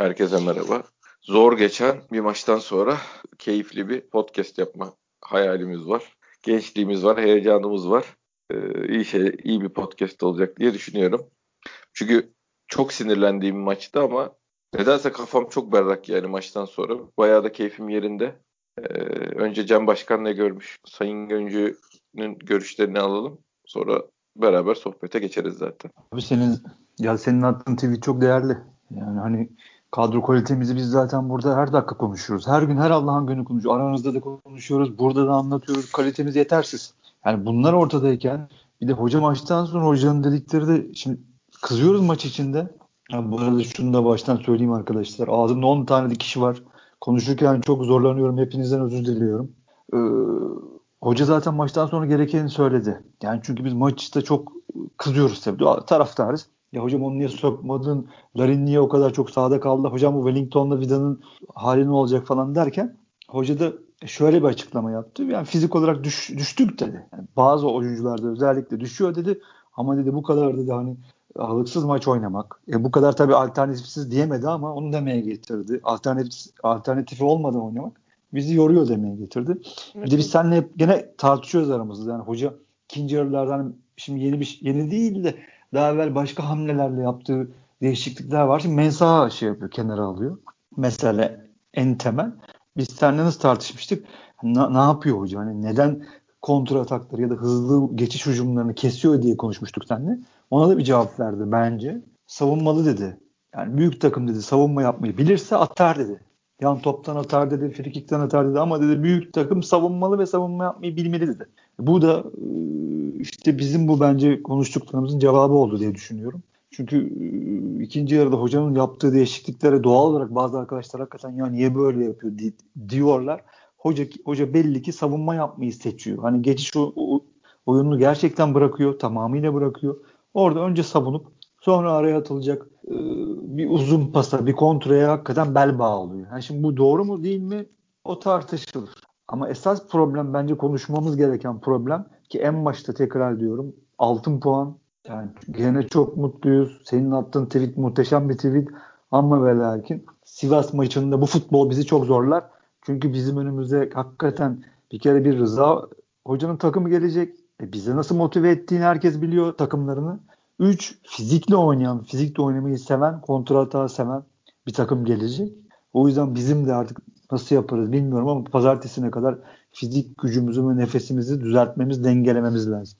Herkese merhaba. Zor geçen bir maçtan sonra keyifli bir podcast yapma hayalimiz var. Gençliğimiz var, heyecanımız var. Ee, iyi şey, iyi bir podcast olacak diye düşünüyorum. Çünkü çok sinirlendiğim maçtı ama nedense kafam çok berrak yani maçtan sonra. Bayağı da keyfim yerinde. Ee, önce Can Başkan ne görmüş? Sayın Göncü'nün görüşlerini alalım. Sonra beraber sohbete geçeriz zaten. Abi senin ya senin attığın tweet çok değerli. Yani hani kadro kalitemizi biz zaten burada her dakika konuşuyoruz. Her gün her Allah'ın günü konuşuyoruz. Aranızda da konuşuyoruz. Burada da anlatıyoruz. Kalitemiz yetersiz. Yani bunlar ortadayken bir de hoca maçtan sonra hocanın dedikleri de şimdi kızıyoruz maç içinde. Ya bu arada şunu da baştan söyleyeyim arkadaşlar. Ağzımda 10 tane dikiş var. Konuşurken çok zorlanıyorum. Hepinizden özür diliyorum. Ee, hoca zaten maçtan sonra gerekeni söyledi. Yani çünkü biz maçta çok kızıyoruz tabii. Taraftarız. Ya hocam onu niye sokmadın? Larin niye o kadar çok sağda kaldı? Hocam bu Wellington'la Vida'nın hali ne olacak falan derken hoca da şöyle bir açıklama yaptı. Yani fizik olarak düş, düştük dedi. Yani bazı oyuncularda özellikle düşüyor dedi. Ama dedi bu kadar dedi hani ağırlıksız maç oynamak. E bu kadar tabii alternatifsiz diyemedi ama onu demeye getirdi. Alternatif, alternatifi olmadan oynamak bizi yoruyor demeye getirdi. Bir de biz seninle hep gene tartışıyoruz aramızda. Yani hoca ikinci yarılardan şimdi yeni bir yeni değil de daha evvel başka hamlelerle yaptığı değişiklikler var. Şimdi Mensah'a şey yapıyor, kenara alıyor. Mesela en temel. Biz seninle nasıl tartışmıştık? Ne, ne yapıyor hoca? Hani neden kontra atakları ya da hızlı geçiş hücumlarını kesiyor diye konuşmuştuk seninle. Ona da bir cevap verdi bence. Savunmalı dedi. Yani büyük takım dedi savunma yapmayı bilirse atar dedi. Yan toptan atar dedi, frikikten atar dedi ama dedi büyük takım savunmalı ve savunma yapmayı bilmeli dedi. Bu da işte bizim bu bence konuştuklarımızın cevabı oldu diye düşünüyorum. Çünkü ikinci yarıda hocanın yaptığı değişikliklere doğal olarak bazı arkadaşlar hakikaten ya niye böyle yapıyor diyorlar. Hoca hoca belli ki savunma yapmayı seçiyor. Hani geçiş oyununu gerçekten bırakıyor, tamamıyla bırakıyor. Orada önce savunup sonra araya atılacak bir uzun pasa, bir kontraya hakikaten bel bağlıyor. Yani şimdi bu doğru mu değil mi? O tartışılır. Ama esas problem bence konuşmamız gereken problem ki en başta tekrar diyorum altın puan. Yani gene çok mutluyuz. Senin attığın tweet muhteşem bir tweet. Ama ve lakin Sivas maçında bu futbol bizi çok zorlar. Çünkü bizim önümüzde hakikaten bir kere bir Rıza hocanın takımı gelecek. E bize nasıl motive ettiğini herkes biliyor takımlarını. Üç, fizikle oynayan, fizikle oynamayı seven, kontrata seven bir takım gelecek. O yüzden bizim de artık nasıl yaparız bilmiyorum ama pazartesine kadar fizik gücümüzü ve nefesimizi düzeltmemiz, dengelememiz lazım.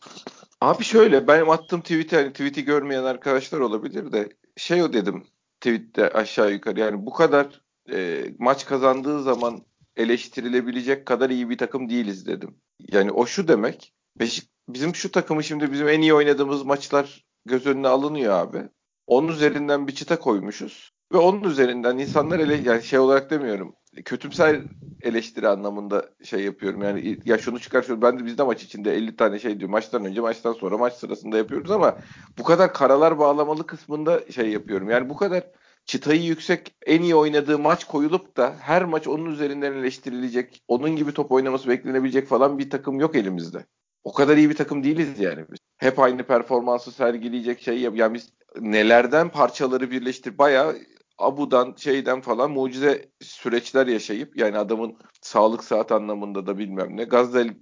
Abi şöyle benim attığım tweet'i hani tweet'i görmeyen arkadaşlar olabilir de şey o dedim tweet'te aşağı yukarı yani bu kadar e, maç kazandığı zaman eleştirilebilecek kadar iyi bir takım değiliz dedim. Yani o şu demek Beşik, bizim şu takımı şimdi bizim en iyi oynadığımız maçlar göz önüne alınıyor abi. Onun üzerinden bir çıta koymuşuz. Ve onun üzerinden insanlar ele yani şey olarak demiyorum. Kötümser eleştiri anlamında şey yapıyorum. Yani ya şunu çıkar ben de bizde maç içinde 50 tane şey diyor. Maçtan önce maçtan sonra maç sırasında yapıyoruz ama bu kadar karalar bağlamalı kısmında şey yapıyorum. Yani bu kadar çıtayı yüksek en iyi oynadığı maç koyulup da her maç onun üzerinden eleştirilecek, onun gibi top oynaması beklenebilecek falan bir takım yok elimizde. O kadar iyi bir takım değiliz yani biz. Hep aynı performansı sergileyecek şey yap. Yani biz nelerden parçaları birleştir bayağı Abu'dan şeyden falan mucize süreçler yaşayıp yani adamın sağlık saat anlamında da bilmem ne. Gazel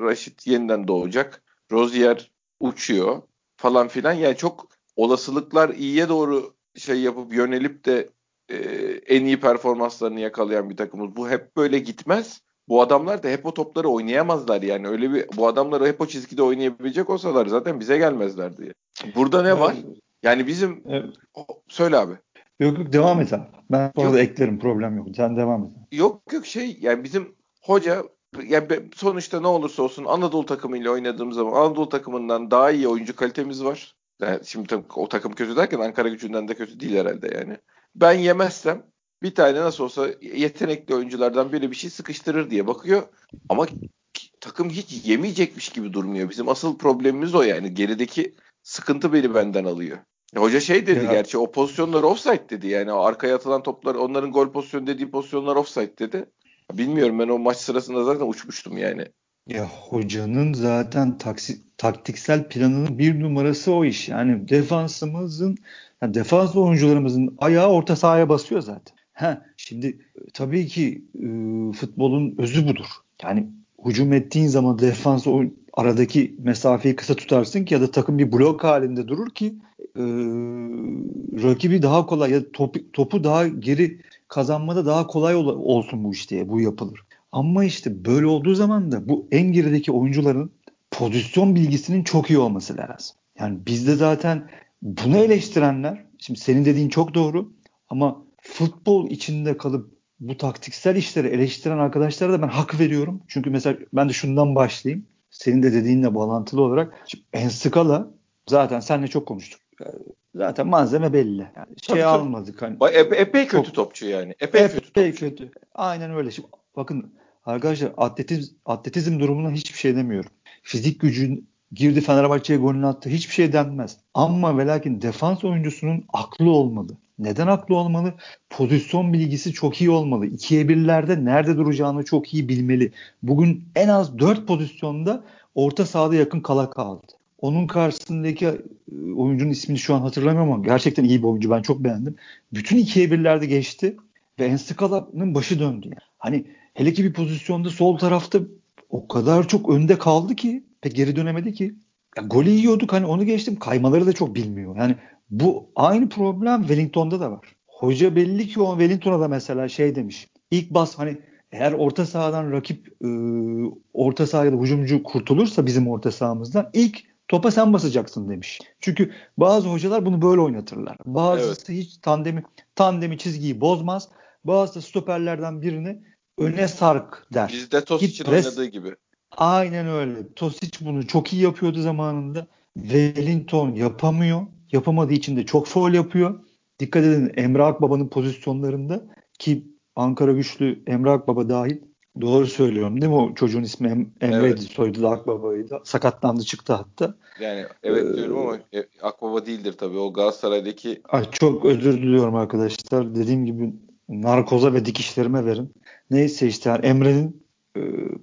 Raşit yeniden doğacak. Rozier uçuyor falan filan. Yani çok olasılıklar iyiye doğru şey yapıp yönelip de e, en iyi performanslarını yakalayan bir takımız. Bu hep böyle gitmez. Bu adamlar da hep o topları oynayamazlar yani. Öyle bir bu adamlar hep o çizgide oynayabilecek olsalar zaten bize gelmezler diye. Burada ne var? Yani bizim evet. söyle abi. Yok yok devam et abi. Ben orada eklerim problem yok. Sen devam et. Yok yok şey yani bizim hoca yani sonuçta ne olursa olsun Anadolu takımıyla oynadığımız zaman Anadolu takımından daha iyi oyuncu kalitemiz var. Yani şimdi o takım kötü derken Ankara gücünden de kötü değil herhalde yani. Ben yemezsem bir tane nasıl olsa yetenekli oyunculardan biri bir şey sıkıştırır diye bakıyor. Ama takım hiç yemeyecekmiş gibi durmuyor. Bizim asıl problemimiz o yani. Gerideki sıkıntı beni benden alıyor. Hoca şey dedi ya. gerçi o pozisyonlar offside dedi yani o arkaya atılan toplar onların gol pozisyonu dediği pozisyonlar offside dedi. Bilmiyorum ben o maç sırasında zaten uçmuştum yani. Ya hocanın zaten taksi, taktiksel planının bir numarası o iş. Yani defansımızın Yani defans oyuncularımızın ayağı orta sahaya basıyor zaten. Ha, şimdi e, tabii ki e, futbolun özü budur. Yani hücum ettiğin zaman defans aradaki mesafeyi kısa tutarsın ki ya da takım bir blok halinde durur ki e, rakibi daha kolay ya topu, topu daha geri kazanmada daha kolay ol, olsun bu işte bu yapılır. Ama işte böyle olduğu zaman da bu en gerideki oyuncuların pozisyon bilgisinin çok iyi olması lazım. Yani bizde zaten bunu eleştirenler, şimdi senin dediğin çok doğru ama futbol içinde kalıp bu taktiksel işleri eleştiren arkadaşlara da ben hak veriyorum. Çünkü mesela ben de şundan başlayayım. Senin de dediğinle bağlantılı olarak. Enskala zaten seninle çok konuştuk. Zaten malzeme belli. Yani şey tabii, almadık. Hani, epey, epey kötü çok, topçu yani. Epey, epey kötü. Epey kötü. Aynen öyle. Şimdi bakın arkadaşlar atletizm, atletizm durumuna hiçbir şey demiyorum. Fizik gücün girdi Fenerbahçe'ye golünü attı. Hiçbir şey denmez. Ama ve lakin defans oyuncusunun aklı olmalı. Neden aklı olmalı? Pozisyon bilgisi çok iyi olmalı. İkiye birlerde nerede duracağını çok iyi bilmeli. Bugün en az dört pozisyonda orta sahada yakın kala kaldı. Onun karşısındaki e, oyuncunun ismini şu an hatırlamıyorum ama gerçekten iyi bir oyuncu. Ben çok beğendim. Bütün ikiye birlerde geçti ve Enstikala'nın başı döndü. Yani. Hani hele ki bir pozisyonda sol tarafta o kadar çok önde kaldı ki pek geri dönemedi ki. Ya, golü yiyorduk hani onu geçtim. Kaymaları da çok bilmiyor. Yani bu aynı problem Wellington'da da var. Hoca belli ki o Wellington'a da mesela şey demiş. İlk bas hani eğer orta sahadan rakip e, orta sahada hücumcu kurtulursa bizim orta sahamızdan ilk topa sen basacaksın demiş. Çünkü bazı hocalar bunu böyle oynatırlar. Bazısı evet. hiç tandemi tandemi çizgiyi bozmaz. Bazısı stoperlerden birini öne sark der. Bizde Tosic'in oynadığı gibi. Aynen öyle. Tosic bunu çok iyi yapıyordu zamanında. Wellington yapamıyor. Yapamadığı için de çok foul yapıyor. Dikkat edin Emre Akbaba'nın pozisyonlarında ki Ankara güçlü Emre Akbaba dahil Doğru söylüyorum değil mi? O çocuğun ismi em Emre'ydi. Evet. Soydu da Akbaba'ydı. Sakatlandı çıktı hatta. Yani evet ee, diyorum ama e, Akbaba değildir tabii. O Galatasaray'daki Ay çok özür diliyorum arkadaşlar. Dediğim gibi narkoza ve dikişlerime verin. Neyse işte yani Emre'nin e,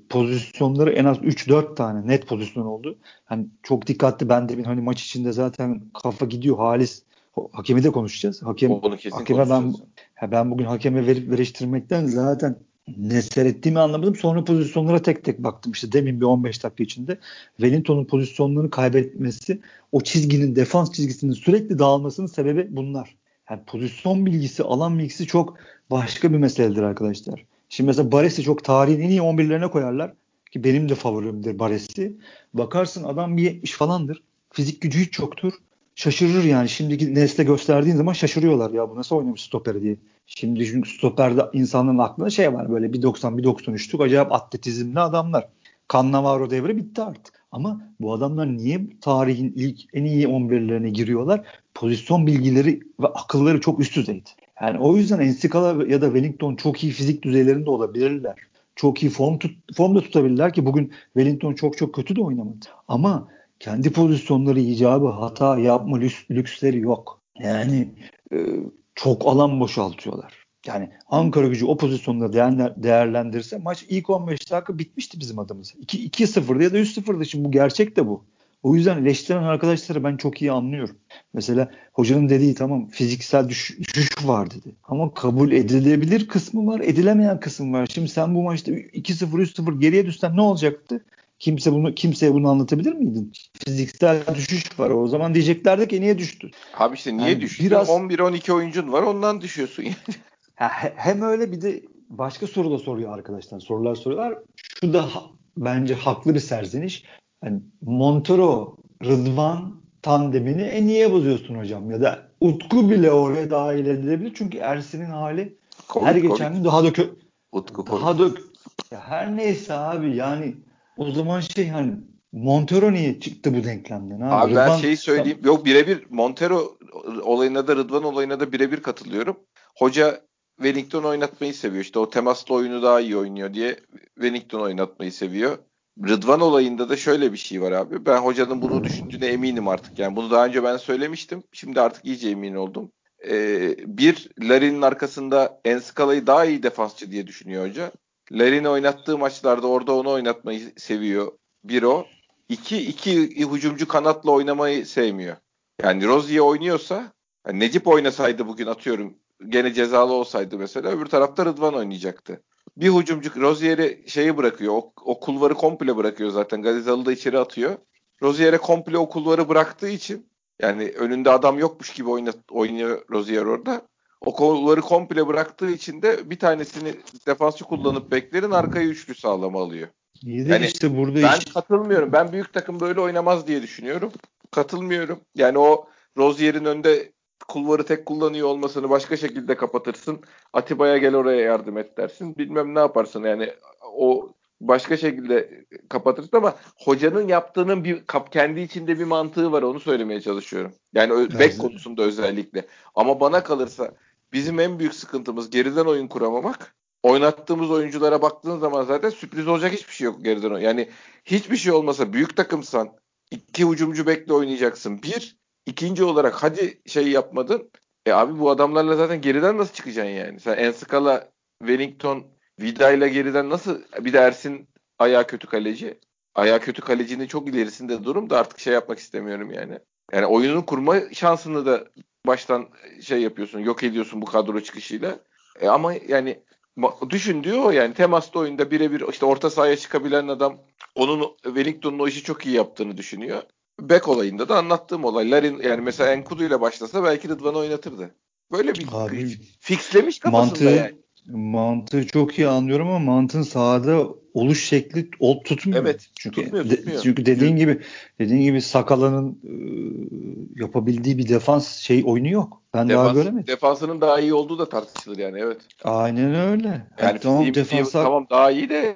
pozisyonları en az 3-4 tane net pozisyon oldu. Hani çok dikkatli ben de hani maç içinde zaten kafa gidiyor Halis hakemi de konuşacağız. Hakem Onu kesin hakeme ben ben bugün hakeme verip veriştirmekten zaten ne seyrettiğimi anlamadım. Sonra pozisyonlara tek tek baktım. İşte demin bir 15 dakika içinde Wellington'un pozisyonlarını kaybetmesi, o çizginin defans çizgisinin sürekli dağılmasının sebebi bunlar. Yani pozisyon bilgisi, alan bilgisi çok başka bir meseledir arkadaşlar. Şimdi mesela Baresi çok tarihin en iyi 11'lerine koyarlar. Ki benim de favorimdir Baresi. Bakarsın adam bir 70 falandır. Fizik gücü hiç yoktur. Şaşırır yani. Şimdiki nesle gösterdiğin zaman şaşırıyorlar ya bu nasıl oynamış stoper diye. Şimdi çünkü stoperde insanların aklında şey var böyle 1.90 1.93'lük acayip atletizmli adamlar. Cannavaro devri bitti artık. Ama bu adamlar niye tarihin ilk en iyi 11'lerine giriyorlar? Pozisyon bilgileri ve akılları çok üst düzeydi. Yani o yüzden Enskala ya da Wellington çok iyi fizik düzeylerinde olabilirler. Çok iyi form tut, formda tutabilirler ki bugün Wellington çok çok kötü de oynamadı. Ama kendi pozisyonları icabı hata yapma lüks, lüksleri yok. Yani e, çok alan boşaltıyorlar. Yani Ankara gücü o değerler, değerlendirirse maç ilk 15 dakika bitmişti bizim adımıza. 2-0'dı ya da 3-0'dı. Şimdi bu gerçek de bu. O yüzden eleştiren arkadaşları ben çok iyi anlıyorum. Mesela hocanın dediği tamam fiziksel düş, düşüş var dedi. Ama kabul edilebilir kısmı var, edilemeyen kısmı var. Şimdi sen bu maçta 2-0, 3-0 geriye düşsen ne olacaktı? Kimse bunu kimseye bunu anlatabilir miydin? Fiziksel düşüş var. O zaman diyeceklerdi ki niye düştü? Abi işte niye yani düştü? Biraz 11-12 oyuncun var ondan düşüyorsun yani. hem öyle bir de başka soru da soruyor arkadaşlar. Sorular soruyorlar. Şu da bence haklı bir serzeniş. Yani Montero, Rıdvan tandemini e niye bozuyorsun hocam? Ya da Utku bile oraya dahil edilebilir. Çünkü Ersin'in hali komik, her geçen gün daha da kö Utku daha da ya her neyse abi yani o zaman şey hani Montero niye çıktı bu denklemden? Abi, abi Rıdvan, ben şeyi söyleyeyim. Yok birebir Montero olayına da Rıdvan olayına da birebir katılıyorum. Hoca Wellington oynatmayı seviyor. İşte o temaslı oyunu daha iyi oynuyor diye Wellington oynatmayı seviyor. Rıdvan olayında da şöyle bir şey var abi. Ben hocanın bunu düşündüğüne eminim artık. Yani bunu daha önce ben söylemiştim. Şimdi artık iyice emin oldum. Ee, bir, Larin'in arkasında Enskala'yı daha iyi defansçı diye düşünüyor hoca. Larin'i oynattığı maçlarda orada onu oynatmayı seviyor. Bir o. İki, iki hücumcu kanatla oynamayı sevmiyor. Yani Rozier oynuyorsa Yani Necip oynasaydı bugün atıyorum gene cezalı olsaydı mesela öbür tarafta Rıdvan oynayacaktı. Bir hücumcu Rozier'i şeyi bırakıyor. O, o kulvarı komple bırakıyor zaten. Galizalı da içeri atıyor. Rozier'e komple o kulvarı bıraktığı için yani önünde adam yokmuş gibi oyna, oynuyor Rozier orada. O kulvarı komple bıraktığı için de bir tanesini defansçı kullanıp beklerin arkayı üçlü sağlama alıyor. İyi de yani işte burada ben iş... katılmıyorum. Ben büyük takım böyle oynamaz diye düşünüyorum. Katılmıyorum. Yani o Rozier'in önde kulvarı tek kullanıyor olmasını başka şekilde kapatırsın. Atiba'ya gel oraya yardım et dersin. Bilmem ne yaparsın yani o başka şekilde kapatırsın ama hocanın yaptığının bir kendi içinde bir mantığı var onu söylemeye çalışıyorum. Yani evet. back konusunda özellikle. Ama bana kalırsa bizim en büyük sıkıntımız geriden oyun kuramamak. Oynattığımız oyunculara baktığın zaman zaten sürpriz olacak hiçbir şey yok geriden oyun. Yani hiçbir şey olmasa büyük takımsan iki hücumcu bekle oynayacaksın. Bir, ikinci olarak hadi şey yapmadın. E abi bu adamlarla zaten geriden nasıl çıkacaksın yani? Sen Enskala, Wellington, Vida ile geriden nasıl bir de Ersin ayağı kötü kaleci. Ayağı kötü kalecinin çok ilerisinde durum da artık şey yapmak istemiyorum yani. Yani oyunun kurma şansını da baştan şey yapıyorsun, yok ediyorsun bu kadro çıkışıyla. E ama yani düşün diyor yani temasta oyunda birebir işte orta sahaya çıkabilen adam onun Wellington'un o işi çok iyi yaptığını düşünüyor. Bek olayında da anlattığım olaylar yani mesela Enkudu ile başlasa belki Rıdvan'ı oynatırdı. Böyle bir Abi, fixlemiş kafasında mantığı, yani. Mantığı çok iyi anlıyorum ama mantığın sahada oluş şekli ol tutmuyor. Evet. Çünkü tutmuyor, tutmuyor. De, çünkü dediğin gibi dediğin gibi Sakala'nın e, yapabildiği bir defans şey oyunu yok. Ben Defans, daha göremedim. Defansının daha iyi olduğu da tartışılır yani evet. Aynen öyle. Yani, yani tamam defansa tamam daha iyi de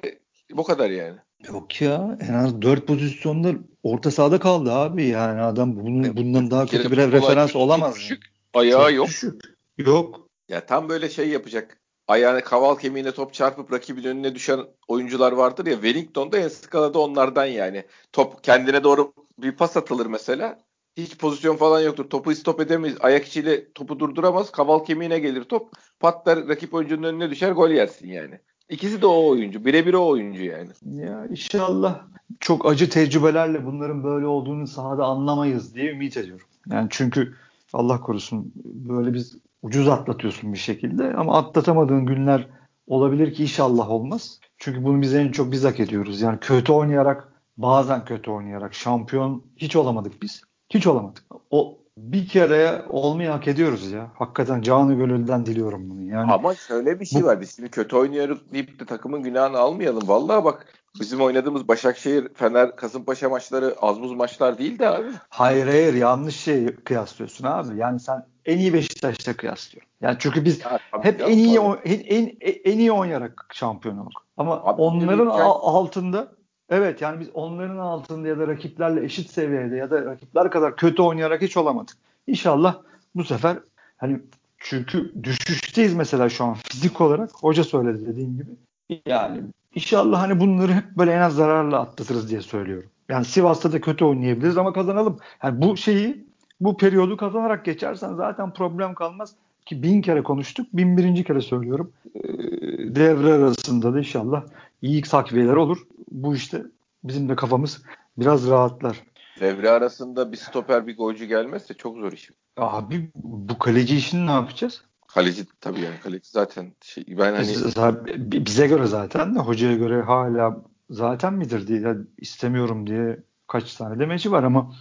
bu kadar yani. Yok ya en az 4 pozisyonda orta sahada kaldı abi. Yani adam bunun, bundan daha kötü bir referans olamaz. Düşük. Ayağı Çok yok. Düşük. Yok. Ya tam böyle şey yapacak ayağına kaval kemiğine top çarpıp rakibin önüne düşen oyuncular vardır ya Wellington'da en skalada onlardan yani. Top kendine doğru bir pas atılır mesela. Hiç pozisyon falan yoktur. Topu istop edemeyiz. Ayak içiyle topu durduramaz. Kaval kemiğine gelir top. Patlar rakip oyuncunun önüne düşer gol yersin yani. İkisi de o oyuncu. Birebir o oyuncu yani. Ya inşallah çok acı tecrübelerle bunların böyle olduğunu sahada anlamayız diye ümit ediyorum. Yani çünkü Allah korusun böyle biz ucuz atlatıyorsun bir şekilde ama atlatamadığın günler olabilir ki inşallah olmaz. Çünkü bunu biz en çok biz hak ediyoruz. Yani kötü oynayarak bazen kötü oynayarak şampiyon hiç olamadık biz. Hiç olamadık. O bir kere olmayı hak ediyoruz ya. Hakikaten canı gönülden diliyorum bunu. Yani Ama şöyle bir şey bu... var. Biz şimdi kötü oynuyoruz deyip de takımın günahını almayalım. Vallahi bak bizim oynadığımız Başakşehir, Fener, Kasımpaşa maçları az buz maçlar değil de abi. Hayır hayır yanlış şey kıyaslıyorsun abi. Yani sen en iyi Beşiktaş'la kıyaslıyorsun. Yani çünkü biz ya, hep en iyi en, en, en iyi oynayarak şampiyon olduk. Ama abi, onların yani... altında evet yani biz onların altında ya da rakiplerle eşit seviyede ya da rakipler kadar kötü oynayarak hiç olamadık. İnşallah bu sefer hani çünkü düşüşteyiz mesela şu an fizik olarak. Hoca söyledi dediğim gibi. Yani İnşallah hani bunları hep böyle en az zararla atlatırız diye söylüyorum. Yani Sivas'ta da kötü oynayabiliriz ama kazanalım. Yani bu şeyi bu periyodu kazanarak geçersen zaten problem kalmaz. Ki bin kere konuştuk. Bin birinci kere söylüyorum. Ee, devre arasında da inşallah iyi takviyeler olur. Bu işte bizim de kafamız biraz rahatlar. Devre arasında bir stoper bir golcü gelmezse çok zor işim. Abi bu kaleci işini ne yapacağız? Kaleci tabii yani kaleci zaten şey ben hani bize göre zaten de hocaya göre hala zaten midir diye istemiyorum diye kaç tane demeci var ama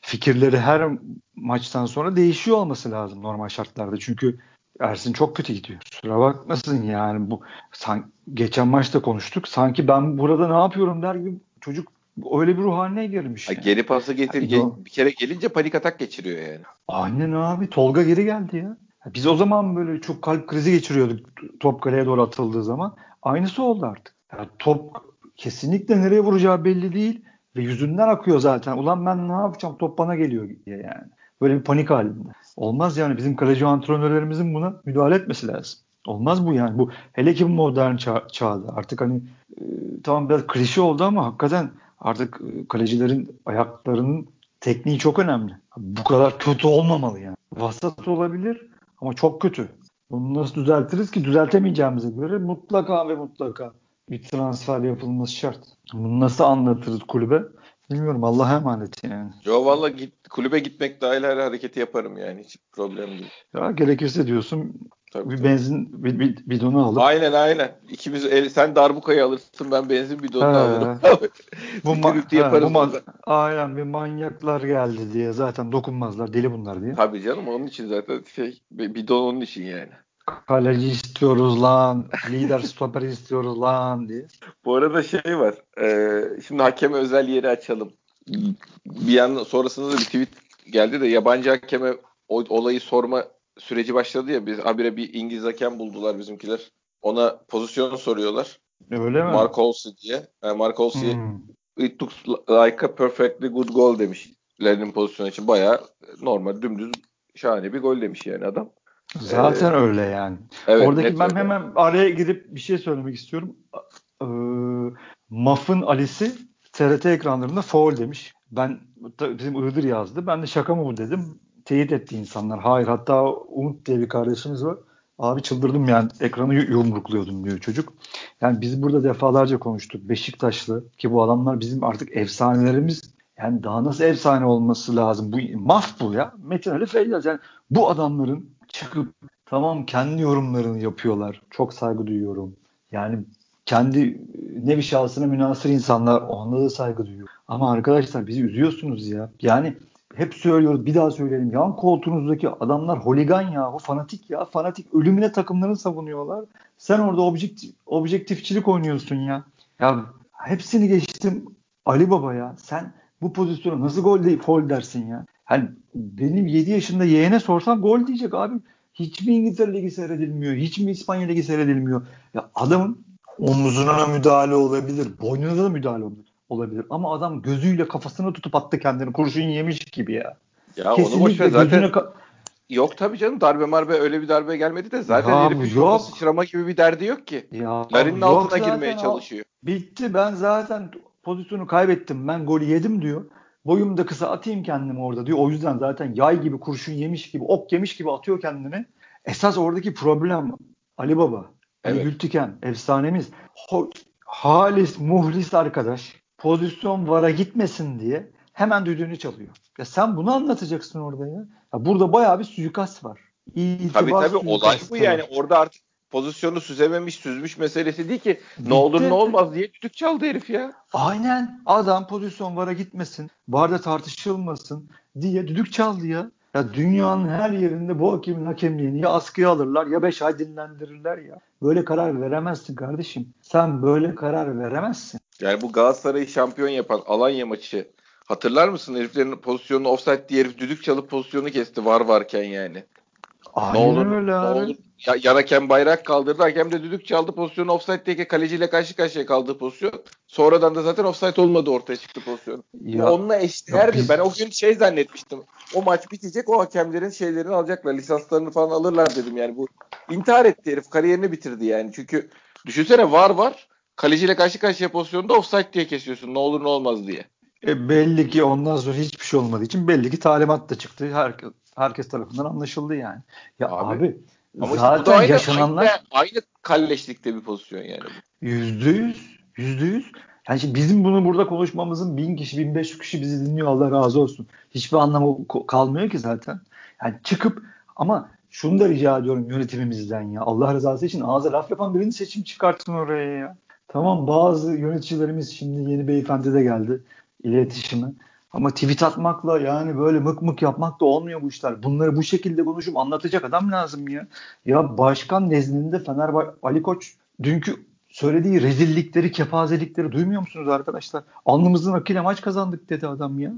fikirleri her maçtan sonra değişiyor olması lazım normal şartlarda. Çünkü Ersin çok kötü gidiyor. Kusura bakmasın yani bu san, geçen maçta konuştuk. Sanki ben burada ne yapıyorum der gibi çocuk öyle bir ruh haline girmiş. Yani. Geri pası getir yani, bir kere gelince panik atak geçiriyor yani. Aynen abi. Tolga geri geldi ya. Biz o zaman böyle çok kalp krizi geçiriyorduk top kaleye doğru atıldığı zaman. Aynısı oldu artık. Yani top kesinlikle nereye vuracağı belli değil ve yüzünden akıyor zaten. Ulan ben ne yapacağım top bana geliyor diye yani. Böyle bir panik halinde. Olmaz yani bizim kaleci antrenörlerimizin buna müdahale etmesi lazım. Olmaz bu yani. Bu hele ki bu modern çağ, çağda. Artık hani e, tamam biraz klişe oldu ama hakikaten artık e, kalecilerin ayaklarının tekniği çok önemli. Bu kadar kötü olmamalı yani. Vasat olabilir ama çok kötü. Bunu nasıl düzeltiriz ki? Düzeltemeyeceğimize göre mutlaka ve mutlaka bir transfer yapılması şart. Bunu nasıl anlatırız kulübe? Bilmiyorum Allah'a emanet yani. Yo valla git, kulübe gitmek dahil her hareketi yaparım yani hiç problem değil. Ya gerekirse diyorsun Tabii, bir tabii. benzin bir, bir, bidonu alıp Aynen aynen. İkimiz el, sen darbukayı alırsın ben benzin bidonunu He. alırım. bu, ma- Security ha, yaparız bu ma- aynen bir manyaklar geldi diye zaten dokunmazlar deli bunlar diye. Tabii canım onun için zaten şey bidon onun için yani. Kaleci istiyoruz lan, lider stoper istiyoruz lan diye. Bu arada şey var. e, şimdi hakeme özel yeri açalım. Bir yandan sonrasında da bir tweet geldi de yabancı hakeme olayı sorma süreci başladı ya. Biz habire bir İngiliz hakem buldular bizimkiler. Ona pozisyon soruyorlar. Öyle mi? Mark Olsey diye. Yani Mark Olsey Hmm. it looks like a perfectly good goal demiş. Lerinin pozisyonu için bayağı normal dümdüz şahane bir gol demiş yani adam. Zaten öyle yani. Evet, Oradaki ben öyle. hemen araya girip bir şey söylemek istiyorum. Ee, Muff'ın Ali'si TRT ekranlarında foul demiş. Ben bizim Iğdır yazdı. Ben de şaka mı bu dedim. Teyit etti insanlar. Hayır hatta Umut diye bir kardeşimiz var. Abi çıldırdım yani ekranı yu- yumrukluyordum diyor çocuk. Yani biz burada defalarca konuştuk. Beşiktaşlı ki bu adamlar bizim artık efsanelerimiz. Yani daha nasıl efsane olması lazım? Bu maf bu ya. Metin Ali Feyyaz. Yani bu adamların çıkıp tamam kendi yorumlarını yapıyorlar. Çok saygı duyuyorum. Yani kendi nevi şahsına münasır insanlar onlara da saygı duyuyor. Ama arkadaşlar bizi üzüyorsunuz ya. Yani hep söylüyoruz bir daha söyleyelim. Yan koltuğunuzdaki adamlar holigan ya. O fanatik ya. Fanatik ölümüne takımlarını savunuyorlar. Sen orada objektif, objektifçilik oynuyorsun ya. Ya hepsini geçtim Ali Baba ya. Sen bu pozisyona nasıl gol değil, foul dersin ya. Hani benim 7 yaşında yeğene sorsam gol diyecek abi. Hiç mi İngiltere Ligi seyredilmiyor? Hiç mi İspanya Ligi seyredilmiyor? Ya adamın omuzuna müdahale olabilir. Boynuna da müdahale olabilir. Ama adam gözüyle kafasını tutup attı kendini. Kurşun yemiş gibi ya. Ya onu boş ver Kesinlikle zaten. gözüne Yok tabii canım darbe marbe öyle bir darbe gelmedi de zaten Ya herifin yok. sıçrama gibi bir derdi yok ki. ya, Larinin altına girmeye o. çalışıyor. Bitti ben zaten pozisyonu kaybettim. Ben golü yedim diyor. Boyum da kısa atayım kendimi orada diyor. O yüzden zaten yay gibi kurşun yemiş gibi ok yemiş gibi atıyor kendini. Esas oradaki problem Ali Baba. Ali Evet. Gültiken efsanemiz. Ho- halis muhlis arkadaş pozisyon vara gitmesin diye hemen düdüğünü çalıyor. Ya sen bunu anlatacaksın orada ya. ya burada bayağı bir suikast var. İtibar Tabii tabii olay bu yani. Orada artık pozisyonu süzememiş, süzmüş meselesi değil ki. Bitti. Ne olur ne olmaz diye düdük çaldı herif ya. Aynen. Adam pozisyon vara gitmesin, varda tartışılmasın diye düdük çaldı ya. Ya dünyanın her yerinde bu hakemin hakemliğini ya askıya alırlar ya 5 ay dinlendirirler ya. Böyle karar veremezsin kardeşim. Sen böyle karar veremezsin. Yani bu Galatasaray'ı şampiyon yapan Alanya maçı hatırlar mısın? Heriflerin pozisyonunu offside diye herif düdük çalıp pozisyonu kesti var varken yani. Aynen ne olur öyle ne abi. olur. Ya, yan hakem bayrak kaldırdı. Hakem de düdük çaldı. Pozisyonu offside diye kaleciyle karşı karşıya kaldığı pozisyon. Sonradan da zaten offside olmadı ortaya çıktı pozisyon. Ya, Onunla eşdeğer biz- Ben o gün şey zannetmiştim. O maç bitecek. O hakemlerin şeylerini alacaklar. Lisanslarını falan alırlar dedim. Yani bu intihar etti herif. Kariyerini bitirdi yani. Çünkü düşünsene var var. Kaleciyle karşı karşıya pozisyonda offside diye kesiyorsun. Ne olur ne olmaz diye. E, belli ki ondan sonra hiçbir şey olmadığı için belli ki talimat da çıktı. Herkes, herkes tarafından anlaşıldı yani. Ya Abi, abi, Ama işte zaten aynı, yaşananlar aynı, aynı kalleşlikte bir pozisyon yani. Yüzde yüz. Yüzde yüz. Yani şimdi bizim bunu burada konuşmamızın bin kişi, bin beş kişi bizi dinliyor Allah razı olsun. Hiçbir anlamı kalmıyor ki zaten. Yani çıkıp ama şunu da rica ediyorum yönetimimizden ya. Allah rızası için ağza laf yapan birini seçim çıkartın oraya ya. Tamam bazı yöneticilerimiz şimdi yeni beyefendi de geldi iletişime. Ama tweet atmakla yani böyle mık mık yapmakla olmuyor bu işler. Bunları bu şekilde konuşup anlatacak adam lazım ya. Ya başkan nezdinde Fenerbahçe Ali Koç dünkü söylediği rezillikleri, kepazelikleri duymuyor musunuz arkadaşlar? Alnımızın akıyla maç kazandık dedi adam ya.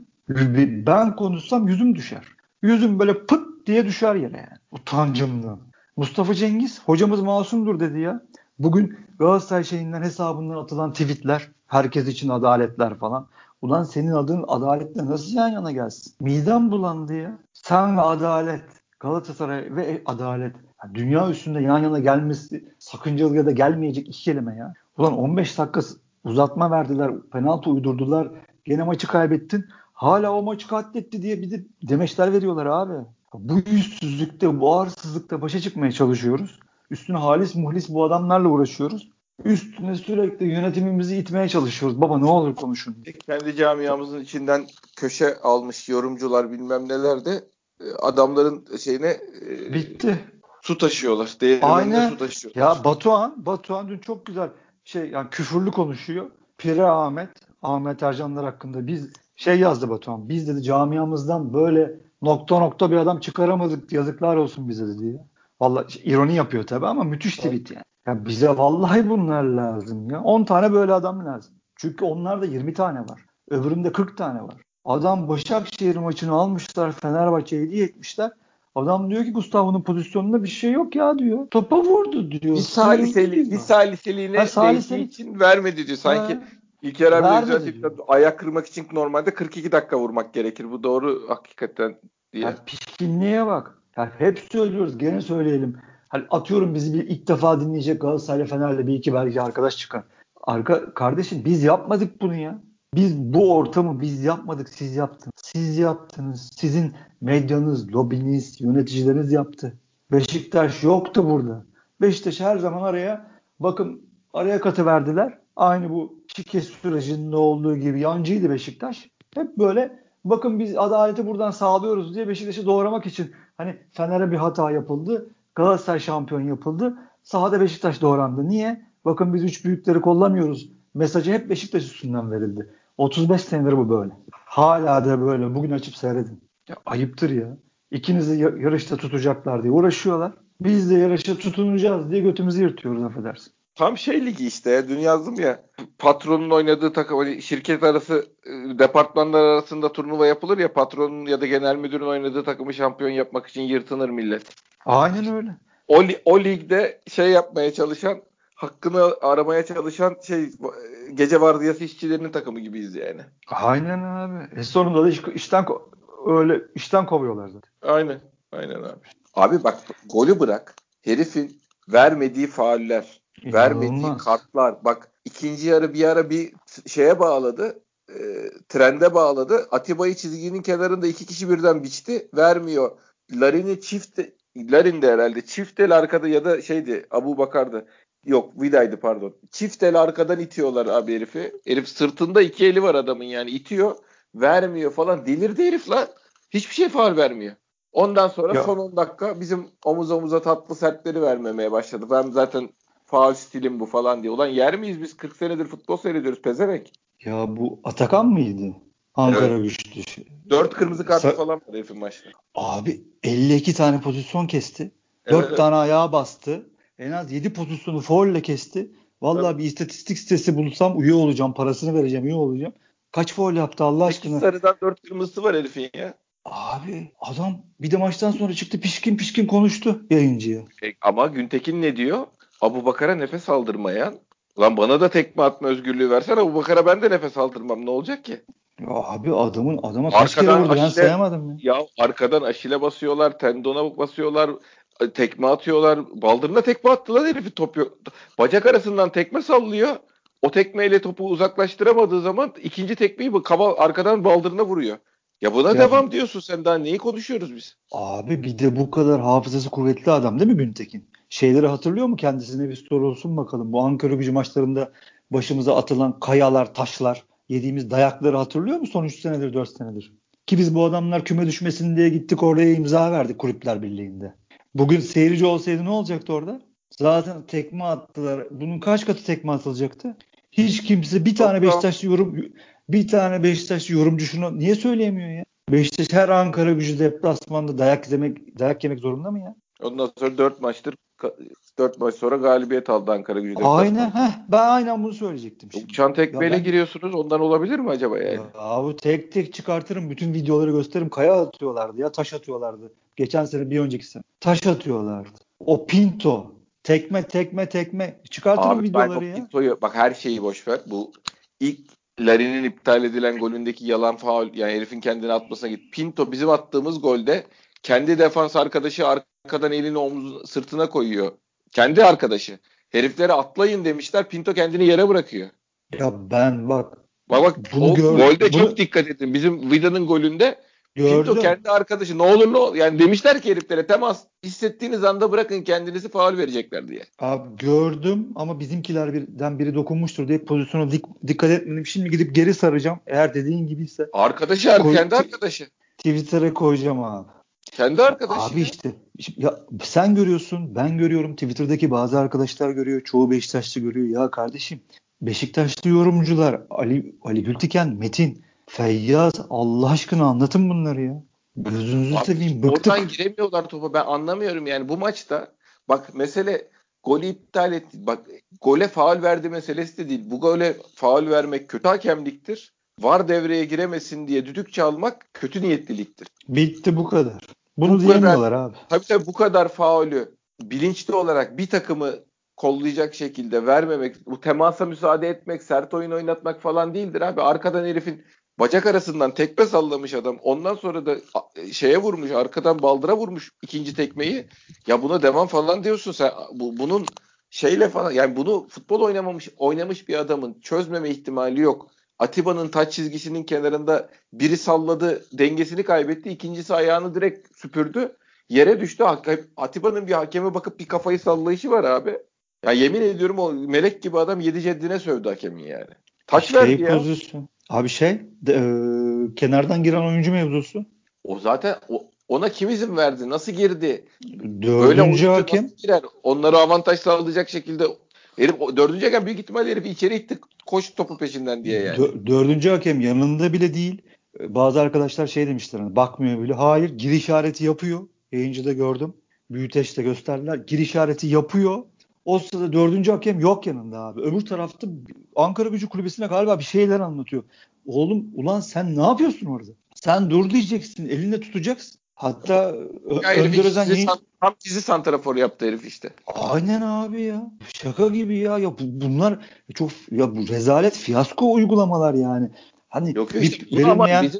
Ben konuşsam yüzüm düşer. Yüzüm böyle pıt diye düşer yere yani. Utancımdan. Mustafa Cengiz hocamız masumdur dedi ya. Bugün Galatasaray şeyinden hesabından atılan tweetler, herkes için adaletler falan. Ulan senin adın adaletle nasıl yan yana gelsin? Midem bulandı ya. Sen ve adalet, Galatasaray ve adalet. Ya dünya üstünde yan yana gelmesi sakıncalı ya da gelmeyecek iki kelime ya. Ulan 15 dakika uzatma verdiler, penaltı uydurdular. Gene maçı kaybettin. Hala o maçı katletti diye bir de demeçler veriyorlar abi. Bu yüzsüzlükte, bu ağırsızlıkta başa çıkmaya çalışıyoruz. Üstüne halis muhlis bu adamlarla uğraşıyoruz. Üstüne sürekli yönetimimizi itmeye çalışıyoruz. Baba ne olur konuşun. Kendi camiamızın içinden köşe almış yorumcular bilmem neler de e, adamların şeyine e, bitti. Su taşıyorlar. Aynen. su taşıyorlar. Ya Batuhan, Batuhan dün çok güzel şey yani küfürlü konuşuyor. Pire Ahmet, Ahmet Ercanlar hakkında biz şey yazdı Batuhan. Biz dedi camiamızdan böyle nokta nokta bir adam çıkaramadık yazıklar olsun bize dedi ya. Vallahi ironi yapıyor tabii ama müthiş tweet yani. Ya bize vallahi bunlar lazım ya. 10 tane böyle adam lazım. Çünkü onlarda 20 tane var. Öbüründe 40 tane var. Adam Başakşehir maçını almışlar. Fenerbahçe'ye hediye etmişler. Adam diyor ki Gustavo'nun pozisyonunda bir şey yok ya diyor. Topa vurdu diyor. Bir saliseli, bir saliseliğine ha, saliseli. için vermedi diyor. Sanki ha. İlker abi güzel ayak kırmak için normalde 42 dakika vurmak gerekir. Bu doğru hakikaten diye. Ya pişkinliğe bak. Ya hep söylüyoruz gene söyleyelim. Hani atıyorum bizi bir ilk defa dinleyecek Galatasaray'la Fener'le bir iki belki arkadaş çıkar. Arka kardeşim biz yapmadık bunu ya. Biz bu ortamı biz yapmadık, siz yaptınız. Siz yaptınız. Sizin medyanız, lobiniz, yöneticileriniz yaptı. Beşiktaş yoktu burada. Beşiktaş her zaman araya bakın araya katı verdiler. Aynı bu şike sürecinde olduğu gibi yancıydı Beşiktaş. Hep böyle bakın biz adaleti buradan sağlıyoruz diye Beşiktaş'ı doğramak için hani Fener'e bir hata yapıldı. Galatasaray şampiyon yapıldı. Sahada Beşiktaş doğrandı. Niye? Bakın biz üç büyükleri kollamıyoruz. Mesajı hep Beşiktaş üstünden verildi. 35 senedir bu böyle. Hala da böyle. Bugün açıp seyredin. Ya, ayıptır ya. İkinizi yarışta tutacaklar diye uğraşıyorlar. Biz de yarışta tutunacağız diye götümüzü yırtıyoruz affedersin. Tam şey ligi işte dün yazdım ya patronun oynadığı takım hani şirket arası e, departmanlar arasında turnuva yapılır ya patronun ya da genel müdürün oynadığı takımı şampiyon yapmak için yırtınır millet. Aynen öyle. O, o ligde şey yapmaya çalışan hakkını aramaya çalışan şey gece vardiyası işçilerinin takımı gibiyiz yani. Aynen abi. E sonunda da iş, işten öyle işten kovuyorlar zaten. Aynen. Aynen abi. Abi bak golü bırak. Herifin vermediği fauller, vermediği kartlar. Bak ikinci yarı bir ara bir şeye bağladı. E, trende bağladı. Atiba'yı çizginin kenarında iki kişi birden biçti. Vermiyor. Larin'i çift Larin de herhalde çift el arkada ya da şeydi Abu Bakar'dı. Yok Vida'ydı pardon. Çift el arkadan itiyorlar abi herifi. Herif sırtında iki eli var adamın yani itiyor. Vermiyor falan. Delirdi herif lan. Hiçbir şey faal vermiyor. Ondan sonra ya. son 10 dakika bizim omuz omuza tatlı sertleri vermemeye başladı. Ben zaten faal stilim bu falan diye. Ulan yer miyiz biz 40 senedir futbol seyrediyoruz pezevenk. Ya bu Atakan mıydı? Ankara evet. güçlü. Dört kırmızı kartı Sa- falan var herifin maçta. Abi 52 tane pozisyon kesti. Dört evet, tane ayağa bastı. En az 7 pozisyonu faulle kesti. Vallahi evet. bir istatistik sitesi bulsam üye olacağım. Parasını vereceğim üye olacağım. Kaç faul yaptı Allah aşkına? sarıdan 4 kırmızısı var herifin ya. Abi adam bir de maçtan sonra çıktı pişkin pişkin konuştu yayıncıya. E, ama Güntekin ne diyor? Abu Bakar'a nefes aldırmayan Lan bana da tekme atma özgürlüğü versen Abu Bakar'a ben de nefes aldırmam. Ne olacak ki? Ya abi adamın adama kaç kere vurdu ben sayamadım ya. Ya arkadan aşile basıyorlar, tendona basıyorlar, tekme atıyorlar. Baldırına tekme attılar herifi top yok. Bacak arasından tekme sallıyor. O tekmeyle topu uzaklaştıramadığı zaman ikinci tekmeyi bu kaba arkadan baldırına vuruyor. Ya buna ya, devam diyorsun sen daha neyi konuşuyoruz biz? Abi bir de bu kadar hafızası kuvvetli adam değil mi Güntekin? Şeyleri hatırlıyor mu kendisine bir soru olsun bakalım. Bu Ankara gücü maçlarında başımıza atılan kayalar, taşlar, yediğimiz dayakları hatırlıyor mu son 3 senedir 4 senedir? Ki biz bu adamlar küme düşmesin diye gittik oraya imza verdik kulüpler birliğinde. Bugün seyirci olsaydı ne olacaktı orada? Zaten tekme attılar. Bunun kaç katı tekme atılacaktı? Hiç kimse bir tane Beşiktaşlı yorum bir tane Beşiktaşlı yorumcu şunu niye söyleyemiyor ya? Beşiktaş her Ankara gücü deplasmanda dayak yemek dayak yemek zorunda mı ya? Ondan sonra 4 maçtır 4 maç sonra galibiyet aldı Ankara gücü Aynen heh, ben aynen bunu söyleyecektim. Şimdi. Uçan tekmeyle ben... giriyorsunuz ondan olabilir mi acaba yani? Ya, bu tek tek çıkartırım bütün videoları gösteririm. Kaya atıyorlardı ya taş atıyorlardı. Geçen sene bir önceki sene. Taş atıyorlardı. O Pinto tekme tekme tekme çıkartırım Abi, videoları ya. Pinto'yu bak her şeyi boş ver. Bu ilk Larin'in iptal edilen golündeki yalan faul yani herifin kendini atmasına git. Pinto bizim attığımız golde kendi defans arkadaşı arkadan elini omuz sırtına koyuyor. Kendi arkadaşı. Heriflere atlayın demişler. Pinto kendini yere bırakıyor. Ya ben bak Bak bak bunu o gör, golde bunu... çok dikkat edin. Bizim Vida'nın golünde Gördüm. Pinto kendi arkadaşı ne olur ne olur. Yani demişler ki heriflere temas hissettiğiniz anda bırakın kendinizi faul verecekler diye. Abi gördüm ama bizimkiler birden biri dokunmuştur diye pozisyona dik, dikkat etmedim. Şimdi gidip geri saracağım. Eğer dediğin gibiyse. Arkadaşı abi koy, kendi arkadaşı. Twitter'a koyacağım abi. Kendi arkadaşı. Abi ya. işte ya sen görüyorsun, ben görüyorum. Twitter'daki bazı arkadaşlar görüyor, çoğu Beşiktaşlı görüyor. Ya kardeşim Beşiktaşlı yorumcular Ali Ali Gültiken, Metin, Feyyaz Allah aşkına anlatın bunları ya. Gözünüzü Abi, seveyim bıktık. Oradan giremiyorlar topa ben anlamıyorum yani bu maçta bak mesele golü iptal etti. Bak gole faul verdi meselesi de değil. Bu gole faul vermek kötü hakemliktir. Var devreye giremesin diye düdük çalmak kötü niyetliliktir. Bitti bu kadar. Bunu bu diyemiyorlar kadar, abi. Tabii tabii bu kadar faulü bilinçli olarak bir takımı kollayacak şekilde vermemek, bu temasa müsaade etmek, sert oyun oynatmak falan değildir abi. Arkadan herifin bacak arasından tekme sallamış adam. Ondan sonra da şeye vurmuş, arkadan baldıra vurmuş ikinci tekmeyi. Ya buna devam falan diyorsun sen. Bu, bunun şeyle falan yani bunu futbol oynamamış oynamış bir adamın çözmeme ihtimali yok. Atiba'nın taç çizgisinin kenarında biri salladı, dengesini kaybetti. İkincisi ayağını direkt süpürdü. Yere düştü. Atiba'nın bir hakeme bakıp bir kafayı sallayışı var abi. Ya yemin ediyorum o melek gibi adam yedi ceddine sövdü hakemin yani. Taç şey verdi ya. Pozisyon. Abi şey de, e, kenardan giren oyuncu mevzusu. O zaten o, ona kim izin verdi? Nasıl girdi? Dördüncü hakem. Onları avantaj sağlayacak şekilde herif dördüncü hakem büyük ihtimalle herif içeri itti koş topu peşinden diye yani. Dö- dördüncü hakem yanında bile değil. Bazı arkadaşlar şey demişler hani bakmıyor bile. Hayır gir işareti yapıyor. Yayıncıda gördüm. Büyüteçte gösterdiler. Gir işareti yapıyor. O sırada dördüncü hakem yok yanında abi. Öbür tarafta Ankara Gücü Kulübesi'ne galiba bir şeyler anlatıyor. Oğlum ulan sen ne yapıyorsun orada? Sen dur diyeceksin. Elinde tutacaksın. Hatta ya Önder Özen tam dizi santrafor yaptı herif işte. Aynen abi ya. Şaka gibi ya. Ya bunlar çok ya bu rezalet fiyasko uygulamalar yani. Hani yok, yok işte, verilmeyen...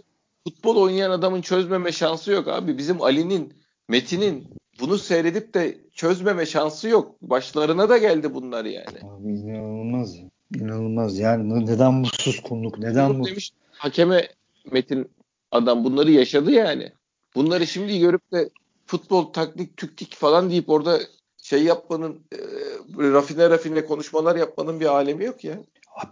futbol oynayan adamın çözmeme şansı yok abi. Bizim Ali'nin, Metin'in bunu seyredip de çözmeme şansı yok. Başlarına da geldi bunlar yani. Abi inanılmaz. İnanılmaz yani neden bu suskunluk neden bu? Demiş, hakeme Metin adam bunları yaşadı yani. Bunları şimdi görüp de futbol taktik tüktik falan deyip orada şey yapmanın e, rafine rafine konuşmalar yapmanın bir alemi yok ya.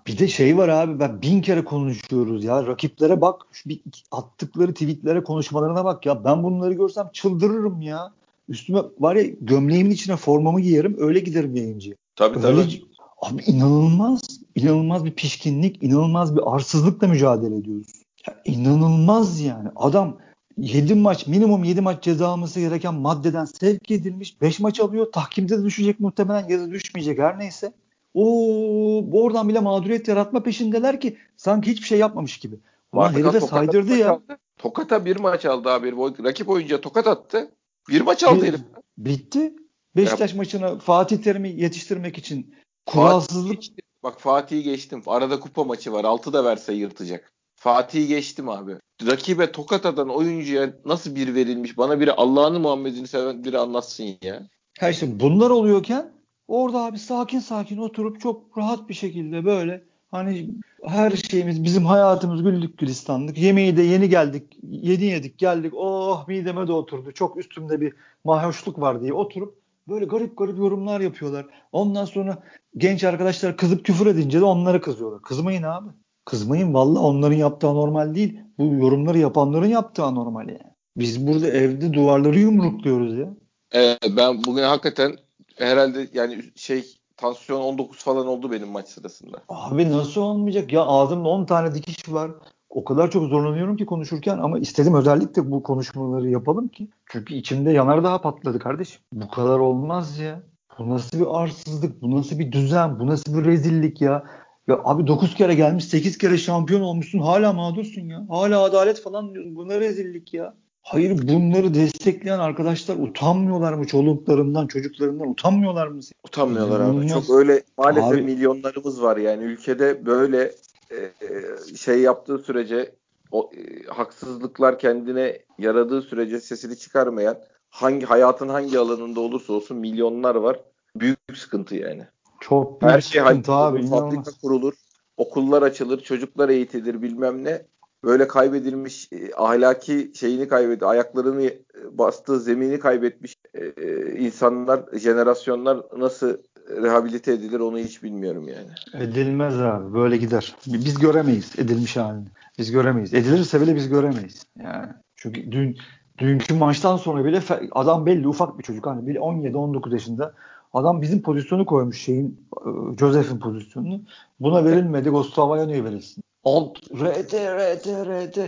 Bir de şey var abi ben bin kere konuşuyoruz ya rakiplere bak şu bir attıkları tweetlere konuşmalarına bak ya ben bunları görsem çıldırırım ya. Üstüme var ya gömleğimin içine formamı giyerim öyle giderim yayıncıya. Tabii öyle, tabii. Abi inanılmaz, inanılmaz bir pişkinlik, inanılmaz bir arsızlıkla mücadele ediyoruz. Ya inanılmaz yani. Adam 7 maç, minimum 7 maç ceza alması gereken maddeden sevk edilmiş. 5 maç alıyor. Tahkimde de düşecek muhtemelen ya da düşmeyecek her neyse. O oradan bile mağduriyet yaratma peşindeler ki sanki hiçbir şey yapmamış gibi. Ulan herife saydırdı ya. Aldı. Tokat'a bir maç aldı abi. Rakip oyuncuya tokat attı. Bir maç aldı herif. Bitti. Beşiktaş ya. maçına Fatih Terim'i yetiştirmek için kuralsızlık. Fatih, bak Fatih'i geçtim. Arada kupa maçı var. Altı da verse yırtacak. Fatih'i geçtim abi. Rakibe tokat atan oyuncuya nasıl bir verilmiş? Bana biri Allah'ını Muhammed'ini seven biri anlatsın ya. Ha işte bunlar oluyorken orada abi sakin sakin oturup çok rahat bir şekilde böyle hani her şeyimiz bizim hayatımız güllük gülistanlık. Yemeği de yeni geldik. Yeni yedik geldik. Oh mideme de oturdu. Çok üstümde bir mahoşluk var diye oturup böyle garip garip yorumlar yapıyorlar. Ondan sonra genç arkadaşlar kızıp küfür edince de onlara kızıyorlar. Kızmayın abi. Kızmayın valla onların yaptığı normal değil. Bu yorumları yapanların yaptığı normal yani. Biz burada evde duvarları yumrukluyoruz ya. Evet, ben bugün hakikaten herhalde yani şey tansiyon 19 falan oldu benim maç sırasında. Abi nasıl olmayacak ya ağzımda 10 tane dikiş var. O kadar çok zorlanıyorum ki konuşurken ama istedim özellikle bu konuşmaları yapalım ki. Çünkü içimde yanar daha patladı kardeşim. Bu kadar olmaz ya. Bu nasıl bir arsızlık, bu nasıl bir düzen, bu nasıl bir rezillik ya. Ya abi 9 kere gelmiş 8 kere şampiyon olmuşsun hala mağdursun ya. Hala adalet falan diyorsun. Bu ne rezillik ya. Hayır bunları destekleyen arkadaşlar utanmıyorlar mı çoluklarından çocuklarından utanmıyorlar mı? Utanmıyorlar abi. Çok öyle maalesef abi, milyonlarımız var yani ülkede böyle e, e, şey yaptığı sürece o e, haksızlıklar kendine yaradığı sürece sesini çıkarmayan hangi hayatın hangi alanında olursa olsun milyonlar var. Büyük sıkıntı yani. Çok büyük Her şey sıkıntı abi. Fabrika kurulur, okullar açılır, çocuklar eğitilir bilmem ne. böyle kaybedilmiş e, ahlaki şeyini kaybetti, ayaklarını e, bastığı zemini kaybetmiş e, insanlar, jenerasyonlar nasıl rehabilite edilir onu hiç bilmiyorum yani. Edilmez abi. Böyle gider. Biz göremeyiz edilmiş halini. Biz göremeyiz. Edilirse bile biz göremeyiz. Yani çünkü dün dünkü maçtan sonra bile adam belli ufak bir çocuk hani 17-19 yaşında adam bizim pozisyonu koymuş şeyin e, Joseph'in pozisyonunu. Buna verilmedi. Gustavo'ya niye verilsin? Alt RT RT RT.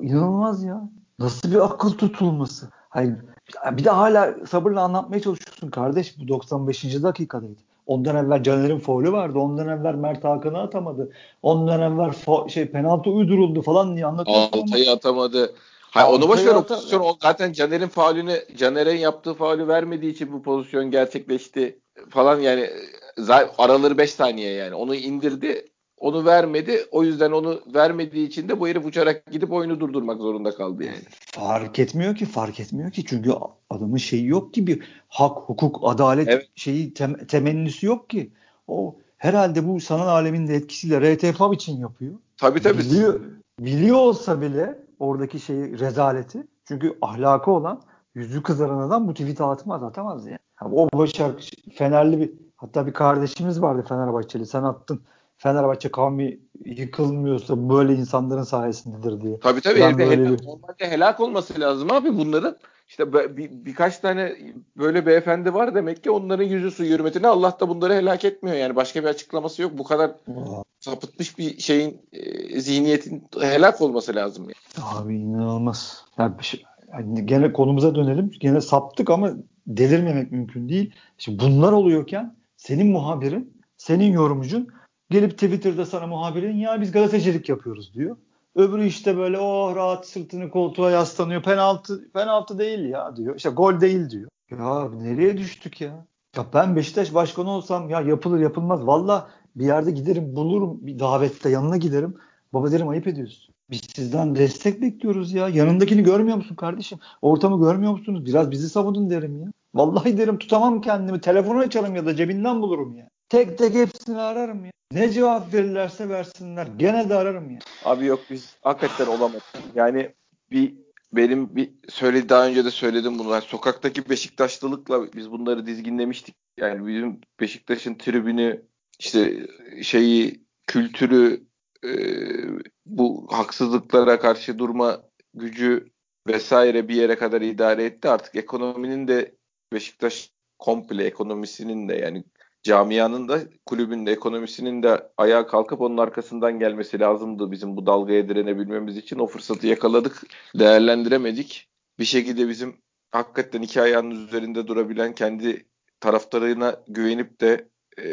İnanılmaz ya. Nasıl bir akıl tutulması? Hayır. Bir de hala sabırla anlatmaya çalışıyorsun kardeş. Bu 95. dakikadaydı. Ondan evvel Caner'in faulü vardı. Ondan evvel Mert Hakan'ı atamadı. Ondan evvel fa- şey penaltı uyduruldu falan diye anlatıyorsun. Altay'ı atamadı. Hayır, onu boş ver o pozisyon. O zaten Caner'in faulünü Caner'in yaptığı faulü vermediği için bu pozisyon gerçekleşti falan yani araları 5 saniye yani. Onu indirdi. Onu vermedi. O yüzden onu vermediği için de bu herif uçarak gidip oyunu durdurmak zorunda kaldı yani. Fark etmiyor ki, fark etmiyor ki. Çünkü adamın şeyi yok ki bir hak, hukuk, adalet evet. şeyi tem, temennisi yok ki. O herhalde bu sanal alemin de etkisiyle RTF için yapıyor. Tabii tabii. Biliyor, biliyor olsa bile oradaki şeyi rezaleti. Çünkü ahlakı olan yüzü kızaran adam bu tweet'i atmaz atamaz yani. O başar Fenerli bir hatta bir kardeşimiz vardı Fenerbahçeli sen attın. Fenerbahçe kavmi yıkılmıyorsa böyle insanların sayesindedir diye. Tabii tabii. Ben böyle helak, bir... Normalde helak olması lazım abi bunların. İşte bir, birkaç tane böyle beyefendi var demek ki onların yüzü su hürmetine Allah da bunları helak etmiyor yani başka bir açıklaması yok. Bu kadar sapıtmış bir şeyin e, zihniyetin helak olması lazım yani. Abi inanılmaz. Yani, şey, yani gene konumuza dönelim. Gene saptık ama delirmemek mümkün değil. Şimdi bunlar oluyorken senin muhabirin, senin yorumcun gelip Twitter'da sana muhabirin ya biz gazetecilik yapıyoruz diyor. Öbürü işte böyle oh rahat sırtını koltuğa yaslanıyor. Penaltı penaltı değil ya diyor. İşte gol değil diyor. Ya nereye düştük ya? Ya ben Beşiktaş başkanı olsam ya yapılır yapılmaz. Valla bir yerde giderim bulurum bir davette yanına giderim. Baba derim ayıp ediyorsun. Biz sizden destek bekliyoruz ya. Yanındakini görmüyor musun kardeşim? Ortamı görmüyor musunuz? Biraz bizi savunun derim ya. Vallahi derim tutamam kendimi. Telefonu açarım ya da cebinden bulurum ya. Tek tek hepsini ararım ya. Ne cevap verirlerse versinler. Gene de ararım ya. Abi yok biz hakikaten olamadık. Yani bir benim bir söyledi daha önce de söyledim bunu. Sokaktaki Beşiktaşlılıkla biz bunları dizginlemiştik. Yani bizim Beşiktaş'ın tribünü işte şeyi kültürü e, bu haksızlıklara karşı durma gücü vesaire bir yere kadar idare etti. Artık ekonominin de Beşiktaş komple ekonomisinin de yani camianın da kulübün de ekonomisinin de ayağa kalkıp onun arkasından gelmesi lazımdı bizim bu dalgaya direnebilmemiz için. O fırsatı yakaladık, değerlendiremedik. Bir şekilde bizim hakikaten iki ayağının üzerinde durabilen, kendi taraftarına güvenip de e,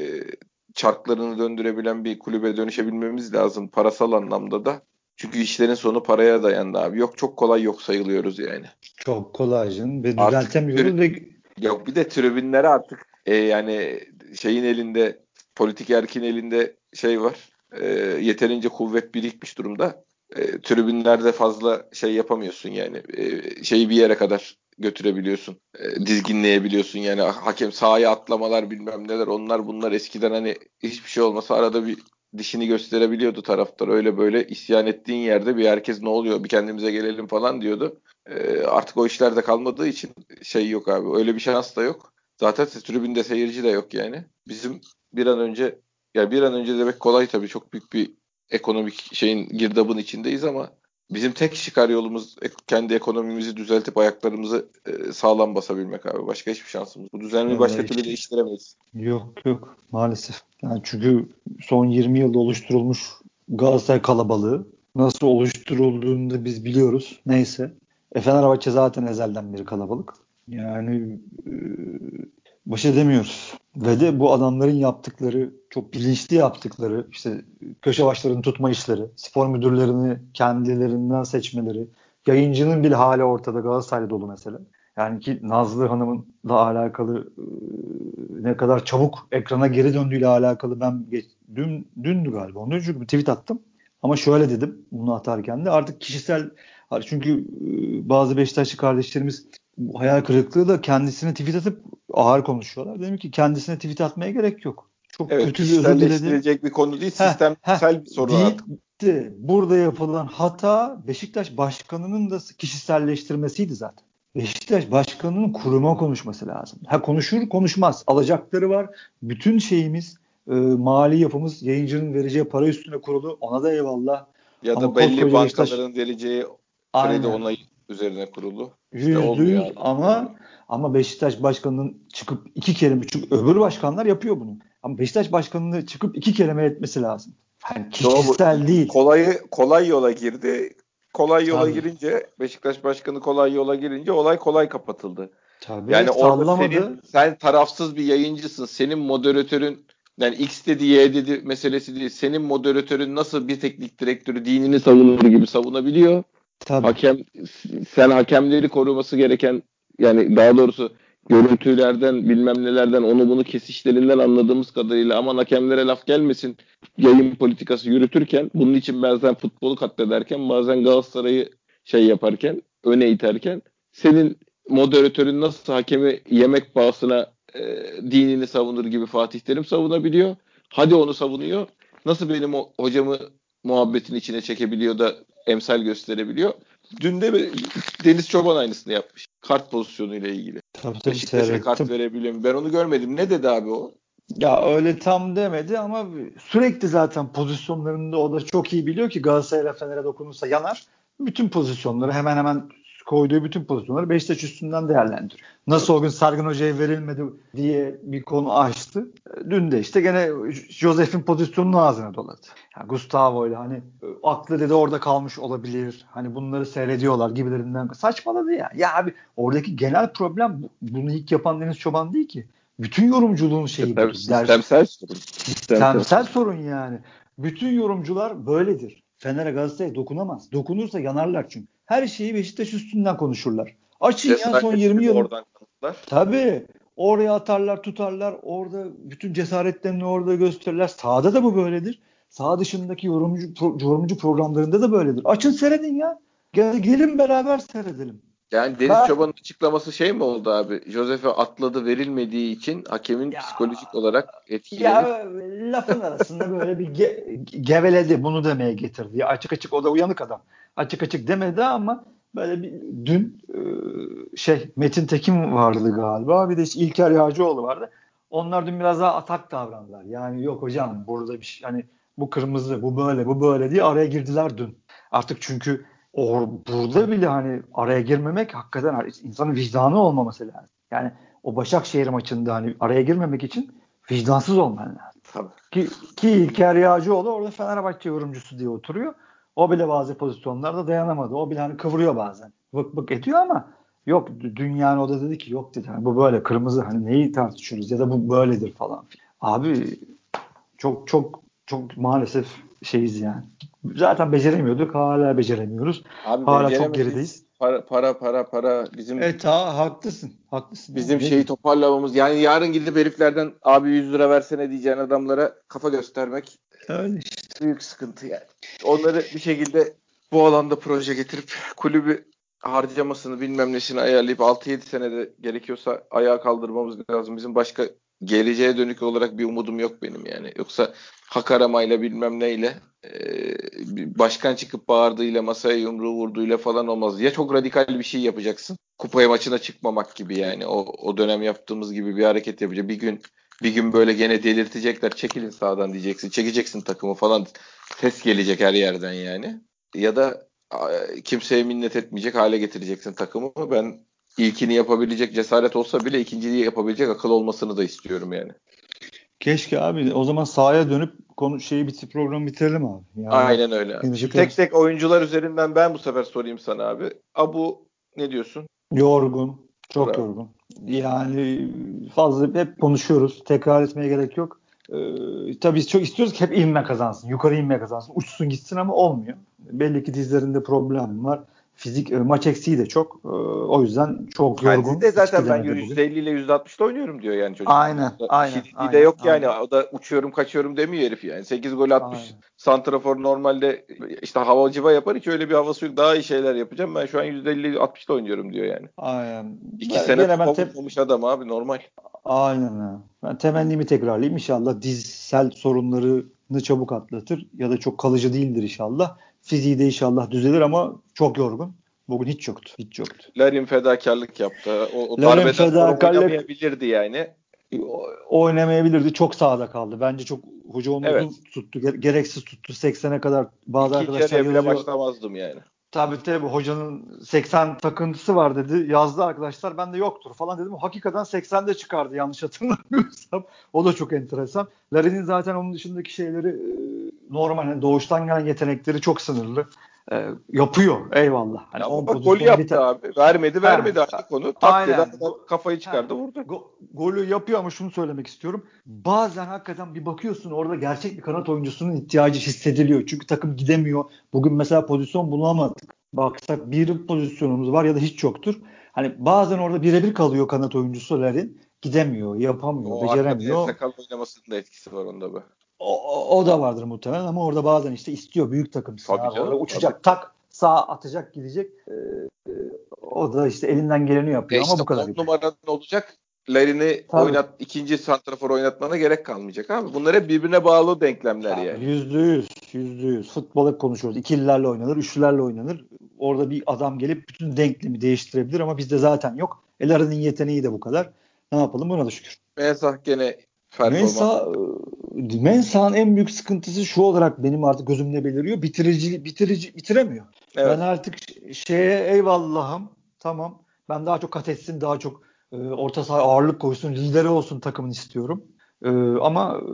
çarklarını döndürebilen bir kulübe dönüşebilmemiz lazım parasal anlamda da. Çünkü işlerin sonu paraya dayandı abi. Yok çok kolay yok sayılıyoruz yani. Çok kolay canım ve düzeltemiyoruz ve Yok bir de tribünlere artık e, yani şeyin elinde politik erkin elinde şey var. E, yeterince kuvvet birikmiş durumda. E, tribünlerde fazla şey yapamıyorsun yani. E, şeyi bir yere kadar götürebiliyorsun. E, dizginleyebiliyorsun yani hakem sahaya atlamalar bilmem neler onlar bunlar eskiden hani hiçbir şey olmasa arada bir dişini gösterebiliyordu taraftar. Öyle böyle isyan ettiğin yerde bir herkes ne oluyor bir kendimize gelelim falan diyordu. E, artık o işlerde kalmadığı için şey yok abi. Öyle bir şans da yok. Zaten tribünde seyirci de yok yani. Bizim bir an önce ya bir an önce demek kolay tabii çok büyük bir ekonomik şeyin girdabın içindeyiz ama bizim tek çıkar yolumuz kendi ekonomimizi düzeltip ayaklarımızı e, sağlam basabilmek abi. Başka hiçbir şansımız. Bu düzenli başka türlü değiştiremeyiz. Yok yok maalesef. Yani çünkü son 20 yılda oluşturulmuş Galatasaray kalabalığı nasıl oluşturulduğunu da biz biliyoruz. Neyse. E Fenerbahçe zaten ezelden beri kalabalık. Yani e, baş edemiyoruz. Ve de bu adamların yaptıkları, çok bilinçli yaptıkları, işte köşe başlarını tutma işleri, spor müdürlerini kendilerinden seçmeleri, yayıncının bile hali ortada Galatasaray'da dolu mesela. Yani ki Nazlı Hanım'ın da alakalı e, ne kadar çabuk ekrana geri döndüğüyle alakalı ben geç, dün dündü galiba. Ondan önce bir tweet attım. Ama şöyle dedim bunu atarken de artık kişisel çünkü e, bazı Beşiktaşlı kardeşlerimiz hayal kırıklığı da kendisine tweet atıp ağır konuşuyorlar. Dedim ki kendisine tweet atmaya gerek yok. çok evet, kötü bir özür diledim. bir konu değil, sistemsel bir sorun değil, artık. Burada yapılan hata Beşiktaş başkanının da kişiselleştirmesiydi zaten. Beşiktaş başkanının kuruma konuşması lazım. Ha konuşur konuşmaz. Alacakları var. Bütün şeyimiz e, mali yapımız yayıncının vereceği para üstüne kurulu. Ona da eyvallah. Ya da belli bankaların Beşiktaş... vereceği kredi onayı üzerine kurulu. Yüzde yüz ama ama Beşiktaş başkanının çıkıp iki kelime çünkü öbür başkanlar yapıyor bunu. Ama Beşiktaş başkanının çıkıp iki kelime etmesi lazım. Yani kişisel Doğru. değil. Kolay kolay yola girdi. Kolay yola Tabii. girince Beşiktaş başkanı kolay yola girince olay kolay kapatıldı. Tabii, yani orada senin sen tarafsız bir yayıncısın. Senin moderatörün yani X dedi Y dedi meselesi değil. Senin moderatörün nasıl bir teknik direktörü dinini savunur gibi savunabiliyor. Tabii. Hakem sen hakemleri koruması gereken yani daha doğrusu görüntülerden bilmem nelerden onu bunu kesişlerinden anladığımız kadarıyla aman hakemlere laf gelmesin yayın politikası yürütürken bunun için bazen futbolu katlederken bazen Galatasaray'ı şey yaparken öne iterken senin moderatörün nasıl hakemi yemek pahasına e, dinini savunur gibi Fatih Terim savunabiliyor. Hadi onu savunuyor. Nasıl benim o hocamı muhabbetin içine çekebiliyor da emsal gösterebiliyor. Dün de Deniz Çoban aynısını yapmış. Kart pozisyonu ile ilgili. Tabii tabii. Beşiktaş'a kart verebiliyor mu? Ben onu görmedim. Ne dedi abi o? Ya öyle tam demedi ama sürekli zaten pozisyonlarında o da çok iyi biliyor ki Galatasaray'la Fener'e dokunursa yanar. Bütün pozisyonları hemen hemen koyduğu bütün pozisyonları Beşiktaş üstünden değerlendiriyor. Nasıl o gün Sargın Hoca'ya verilmedi diye bir konu açtı. Dün de işte gene Josef'in pozisyonunu ağzına doladı. Yani Gustavo ile hani aklı dedi orada kalmış olabilir. Hani bunları seyrediyorlar gibilerinden. Saçmaladı ya. Ya abi oradaki genel problem bunu ilk yapan Deniz Çoban değil ki. Bütün yorumculuğun şeyi bu. Sistemsel sorun. Sistemsel sorun yani. Bütün yorumcular böyledir. Fener'e Galatasaray'a dokunamaz. Dokunursa yanarlar çünkü. Her şeyi Beşiktaş üstünden konuşurlar. Açın ya son 20 yıl. Oradan Tabii. Oraya atarlar, tutarlar. Orada bütün cesaretlerini orada gösterirler. Sahada da bu böyledir. Sağ dışındaki yorumcu pro, yorumcu programlarında da böyledir. Açın seyredin ya. Gel, gelin beraber seyredelim. Yani Deniz ben, Çoban'ın açıklaması şey mi oldu abi? Josef'e atladı verilmediği için hakemin ya, psikolojik olarak etkilenip. Ya lafın arasında böyle bir ge, geveledi bunu demeye getirdi. Açık açık o da uyanık adam. Açık açık demedi ama böyle bir dün e, şey Metin Tekin vardı galiba. Bir de işte İlker Yağcıoğlu vardı. Onlar dün biraz daha atak davrandılar. Yani yok hocam burada bir şey hani bu kırmızı, bu böyle, bu böyle diye araya girdiler dün. Artık çünkü Or, burada bile hani araya girmemek hakikaten insanın vicdanı olmaması lazım. Yani o Başakşehir maçında hani araya girmemek için vicdansız olman lazım. Tabii. Ki, ki İlker Yağcıoğlu orada Fenerbahçe yorumcusu diye oturuyor. O bile bazı pozisyonlarda dayanamadı. O bile hani kıvırıyor bazen. Vık vık ediyor ama yok dünyanın o da dedi ki yok dedi. Hani bu böyle kırmızı hani neyi tartışıyoruz ya da bu böyledir falan. Abi çok çok çok maalesef şeyiz yani zaten beceremiyorduk. Hala beceremiyoruz. Abi hala çok gerideyiz. Para para para para bizim Evet ha, haklısın. Haklısın. Bizim abi. şeyi toparlamamız yani yarın gidip heriflerden abi 100 lira versene diyeceğin adamlara kafa göstermek Öyle işte. büyük sıkıntı yani. Onları bir şekilde bu alanda proje getirip kulübü harcamasını bilmem nesini ayarlayıp 6-7 senede gerekiyorsa ayağa kaldırmamız lazım. Bizim başka geleceğe dönük olarak bir umudum yok benim yani. Yoksa hak aramayla bilmem neyle e, başkan çıkıp bağırdığıyla masaya yumruğu vurduğuyla falan olmaz. Ya çok radikal bir şey yapacaksın. Kupaya maçına çıkmamak gibi yani. O, o dönem yaptığımız gibi bir hareket yapacak. Bir gün bir gün böyle gene delirtecekler. Çekilin sağdan diyeceksin. Çekeceksin takımı falan. Ses gelecek her yerden yani. Ya da kimseye minnet etmeyecek hale getireceksin takımı. Ben ilkini yapabilecek cesaret olsa bile ikinciliği yapabilecek akıl olmasını da istiyorum yani. Keşke abi o zaman sahaya dönüp konu şeyi bitir programı bitirelim abi. Yani, Aynen öyle. Abi. tek tek oyuncular üzerinden ben bu sefer sorayım sana abi. Abu ne diyorsun? Yorgun. Çok Bravo. yorgun. Yani fazla hep konuşuyoruz. Tekrar etmeye gerek yok. Ee, tabii biz çok istiyoruz ki hep inme kazansın. Yukarı inme kazansın. Uçsun gitsin ama olmuyor. Belli ki dizlerinde problem var fizik e, maç eksiği de çok. E, o yüzden çok yorgun. Kendisi de zaten ben %50 ile %60'da oynuyorum diyor yani çocuk. Aynen. aynen, aynen de yok aynen. yani. O da uçuyorum kaçıyorum demiyor herif yani. 8 gol atmış. Aynen. Santrafor normalde işte havacıva yapar hiç öyle bir havası yok. Daha iyi şeyler yapacağım. Ben şu an %50 60'da oynuyorum diyor yani. Aynen. İki ben, sene olmuş adam abi normal. Aynen. Ben temennimi tekrarlayayım. İnşallah dizsel sorunlarını çabuk atlatır ya da çok kalıcı değildir inşallah. Fiziği de inşallah düzelir ama çok yorgun. Bugün hiç yoktu. Hiç yoktu. Larin fedakarlık yaptı. O, o Larin fedakarlık oynamayabilirdi yani. Oynamayabilirdi. Çok sağda kaldı. Bence çok hoca onu evet. tuttu. Gereksiz tuttu. 80'e kadar bazı İkinci arkadaşlar bile başlamazdım yani. Tabii tabii hocanın 80 takıntısı var dedi. Yazdı arkadaşlar ben de yoktur falan dedim. Hakikaten 80'de çıkardı yanlış hatırlamıyorsam. O da çok enteresan. Larin'in zaten onun dışındaki şeyleri e, normal yani doğuştan gelen yetenekleri çok sınırlı e, yapıyor eyvallah. Hani ya bak golü yaptı biter. abi. Vermedi vermedi ha, artık onu. Tak kafayı çıkardı ha, vurdu. Go, golü yapıyor ama şunu söylemek istiyorum. Bazen hakikaten bir bakıyorsun orada gerçek bir kanat oyuncusunun ihtiyacı hissediliyor. Çünkü takım gidemiyor. Bugün mesela pozisyon bulamadık. Baksak bir pozisyonumuz var ya da hiç yoktur. Hani bazen orada birebir kalıyor kanat oyuncusu Larin. Gidemiyor, yapamıyor, o beceremiyor. O sakal oynamasının da etkisi var onda be. O, o da vardır muhtemelen ama orada bazen işte istiyor büyük takım. Tabii canım, uçacak tabii. tak sağ atacak gidecek. Ee, o da işte elinden geleni yapıyor e ama bu kadar. 10 numaranın olacak. Larin'i oynat ikinci santrafor oynatmana gerek kalmayacak abi. Bunlar hep birbirine bağlı denklemler yani. Yüzde yüz. Yüzde yüz. Futbol hep konuşuyoruz. İkililerle oynanır, üçlülerle oynanır. Orada bir adam gelip bütün denklemi değiştirebilir ama bizde zaten yok. El yeteneği de bu kadar. Ne yapalım buna da şükür. Mensah gene Mensa, e, Mensah'ın en büyük sıkıntısı şu olarak benim artık gözümde beliriyor. Bitirici bitirici bitiremiyor. Evet. Ben artık şeye eyvallahım. Tamam. Ben daha çok kat etsin, daha çok e, orta saha ağırlık koysun, lideri olsun takımın istiyorum. E, ama e,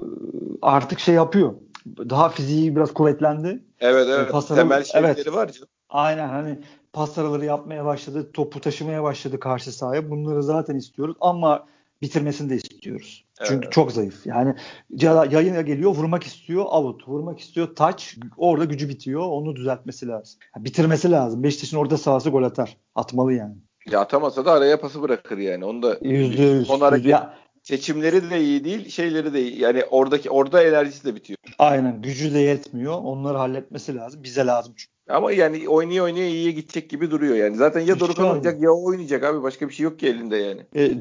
artık şey yapıyor. Daha fiziği biraz kuvvetlendi. Evet evet. E, Temel şeyleri evet. var canım. Aynen hani pas araları yapmaya başladı, topu taşımaya başladı karşı sahaya. Bunları zaten istiyoruz ama bitirmesini de istiyoruz. Çünkü evet. çok zayıf. Yani yayına geliyor vurmak istiyor out. Vurmak istiyor touch. Orada gücü bitiyor. Onu düzeltmesi lazım. bitirmesi lazım. Beşiktaş'ın orada sahası gol atar. Atmalı yani. Ya atamasa da araya pası bırakır yani. Onu da yüzde yüz. Son hareket, ya, seçimleri de iyi değil, şeyleri de iyi. Yani oradaki orada enerjisi de bitiyor. Aynen. Gücü de yetmiyor. Onları halletmesi lazım. Bize lazım çünkü. Ama yani oynaya oynaya iyiye gidecek gibi duruyor yani. Zaten ya Dorukan oynayacak ya oynayacak abi. Başka bir şey yok ki elinde yani. E,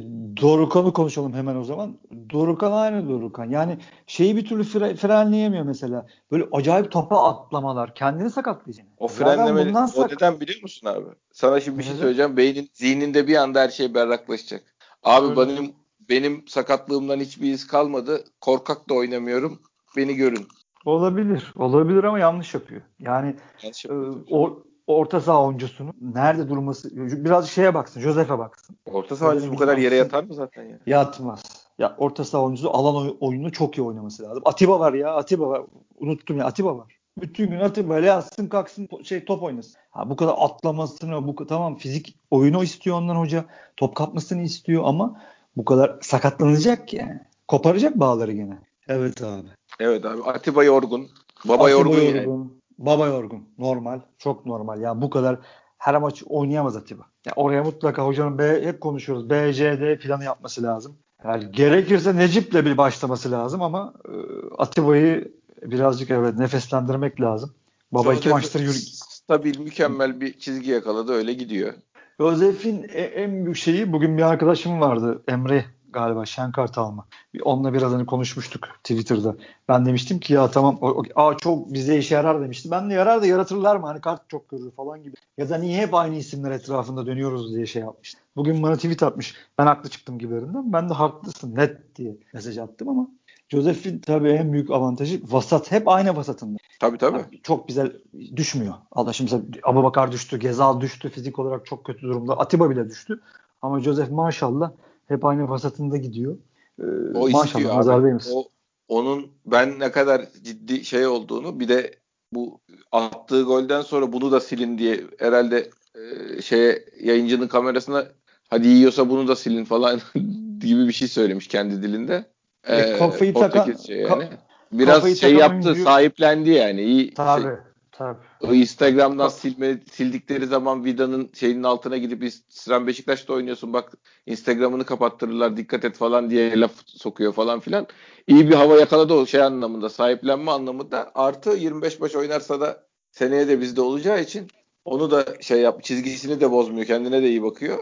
Dorukan'ı konuşalım hemen o zaman. Dorukan aynı Dorukan. Yani şeyi bir türlü fre, frenleyemiyor mesela. Böyle acayip topa atlamalar. Kendini sakatlayacak. O frenleme o sak- neden biliyor musun abi? Sana şimdi bir şey söyleyeceğim. Beynin zihninde bir anda her şey berraklaşacak. Abi Öyle. benim benim sakatlığımdan hiçbir iz kalmadı. Korkak da oynamıyorum. Beni görün. Olabilir. Olabilir ama yanlış yapıyor. Yani yanlış yapıyor. E, o, orta saha oyuncusunun nerede durması biraz şeye baksın. Josef'e baksın. Orta saha oyuncusu bu kadar yere yatar mı zaten ya? Yatmaz. Ya orta saha oyuncusu alan oyununu çok iyi oynaması lazım. Atiba var ya. Atiba var. Unuttum ya. Atiba var. Bütün gün Atiba ile yatsın kalksın şey top oynasın. Ha bu kadar atlamasını bu tamam fizik oyunu istiyor ondan hoca. Top kapmasını istiyor ama bu kadar sakatlanacak yani. Koparacak bağları gene. Evet abi. Evet abi. Atiba yorgun. Baba Atiba yorgun, yorgun yani. Baba yorgun. Normal. Çok normal. Ya bu kadar her maç oynayamaz Atiba. Ya oraya mutlaka hocanın B, hep konuşuyoruz. B, C, D planı yapması lazım. Yani gerekirse Necip'le bir başlaması lazım ama e, Atiba'yı birazcık evet nefeslendirmek lazım. Baba iki maçtır yürü... Stabil, mükemmel bir çizgi yakaladı. Öyle gidiyor. Josef'in e, en büyük şeyi bugün bir arkadaşım vardı. Emre galiba Şenkart alma. Onunla biraz hani konuşmuştuk Twitter'da. Ben demiştim ki ya tamam o, o, aa, çok bize işe yarar demişti. Ben de yarar da yaratırlar mı? Hani kart çok görür falan gibi. Ya da niye hep aynı isimler etrafında dönüyoruz diye şey yapmıştım. Bugün bana tweet atmış. Ben haklı çıktım gibilerinden. Ben de haklısın net diye mesaj attım ama Joseph'in tabii en büyük avantajı vasat. Hep aynı vasatında. Tabii tabii. Yani çok güzel düşmüyor. Allah şimdi mesela Abu Bakar düştü, Gezal düştü. Fizik olarak çok kötü durumda. Atiba bile düştü. Ama Joseph maşallah hep aynı vasatında gidiyor. Ee, o maşallah nazardayız. O, onun ben ne kadar ciddi şey olduğunu bir de bu attığı golden sonra bunu da silin diye herhalde e, şeye yayıncının kamerasına hadi yiyorsa bunu da silin falan gibi bir şey söylemiş kendi dilinde. E, ee, kafayı takan şey yani. Biraz şey yaptı, oyuncu... sahiplendi yani. İyi Tabii. Şey, Tabii. O Instagram'dan silme, sildikleri zaman Vida'nın şeyinin altına gidip sen Beşiktaş'ta oynuyorsun bak Instagram'ını kapattırırlar dikkat et falan diye laf sokuyor falan filan. İyi bir hava yakaladı o şey anlamında sahiplenme anlamında. Artı 25 maç oynarsa da seneye de bizde olacağı için onu da şey yap çizgisini de bozmuyor kendine de iyi bakıyor.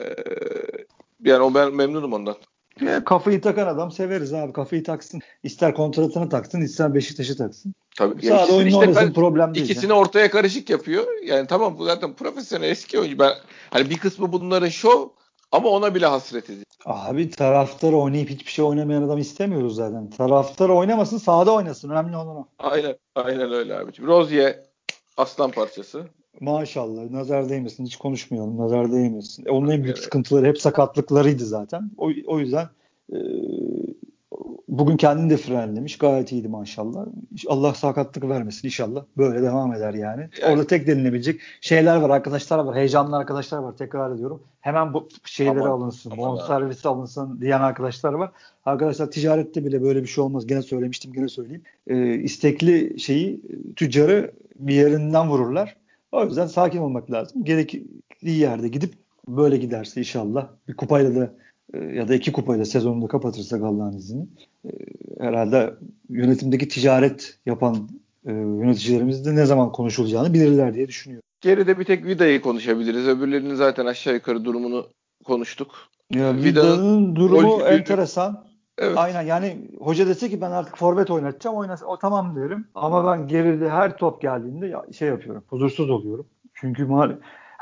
Ee, yani o ben memnunum ondan. Ya, kafayı takan adam severiz abi. Kafayı taksın. İster kontratını taksın, ister Beşiktaş'ı taksın. Tabii. Sağda oyunu işte oynasın problem değil. İkisini ortaya karışık yapıyor. Yani tamam bu zaten profesyonel eski oyuncu. Ben hani bir kısmı bunların şov ama ona bile hasret ediyor. Abi taraftar oynayıp hiçbir şey oynamayan adam istemiyoruz zaten. Taraftar oynamasın, sahada oynasın. Önemli olan o. Aynen. Aynen öyle abiciğim. Rozier aslan parçası. Maşallah. Nazar değmesin. Hiç konuşmayalım. Nazar değmesin. E, onun en büyük Evet. sıkıntıları hep sakatlıklarıydı zaten. O, o yüzden e, bugün kendini de frenlemiş. Gayet iyiydi maşallah. Allah sakatlık vermesin inşallah. Böyle devam eder yani. Yani- Orada tek denilebilecek şeyler var. Arkadaşlar var. Heyecanlı arkadaşlar var. Tekrar ediyorum. Hemen bu şeyleri Aman, alınsın. aman abi. Bonservisi alınsın diyen arkadaşlar var. Arkadaşlar ticarette bile böyle bir şey olmaz. Gene söylemiştim gene söyleyeyim. E, istekli şeyi tüccarı bir yerinden vururlar. O yüzden sakin olmak lazım. Gerekli yerde gidip böyle giderse inşallah bir kupayla da ya da iki kupayla sezonunu da kapatırsak Allah'ın izniyle e, herhalde yönetimdeki ticaret yapan e, yöneticilerimiz de ne zaman konuşulacağını bilirler diye düşünüyorum. Geride bir tek Vida'yı konuşabiliriz. Öbürlerinin zaten aşağı yukarı durumunu konuştuk. Ya Vida'nın Vida'nın durumu golcü- enteresan. Evet. Aynen yani hoca dese ki ben artık forvet oynatacağım oynasın. O tamam derim. Ama ben geride her top geldiğinde ya- şey yapıyorum. Huzursuz oluyorum. Çünkü mal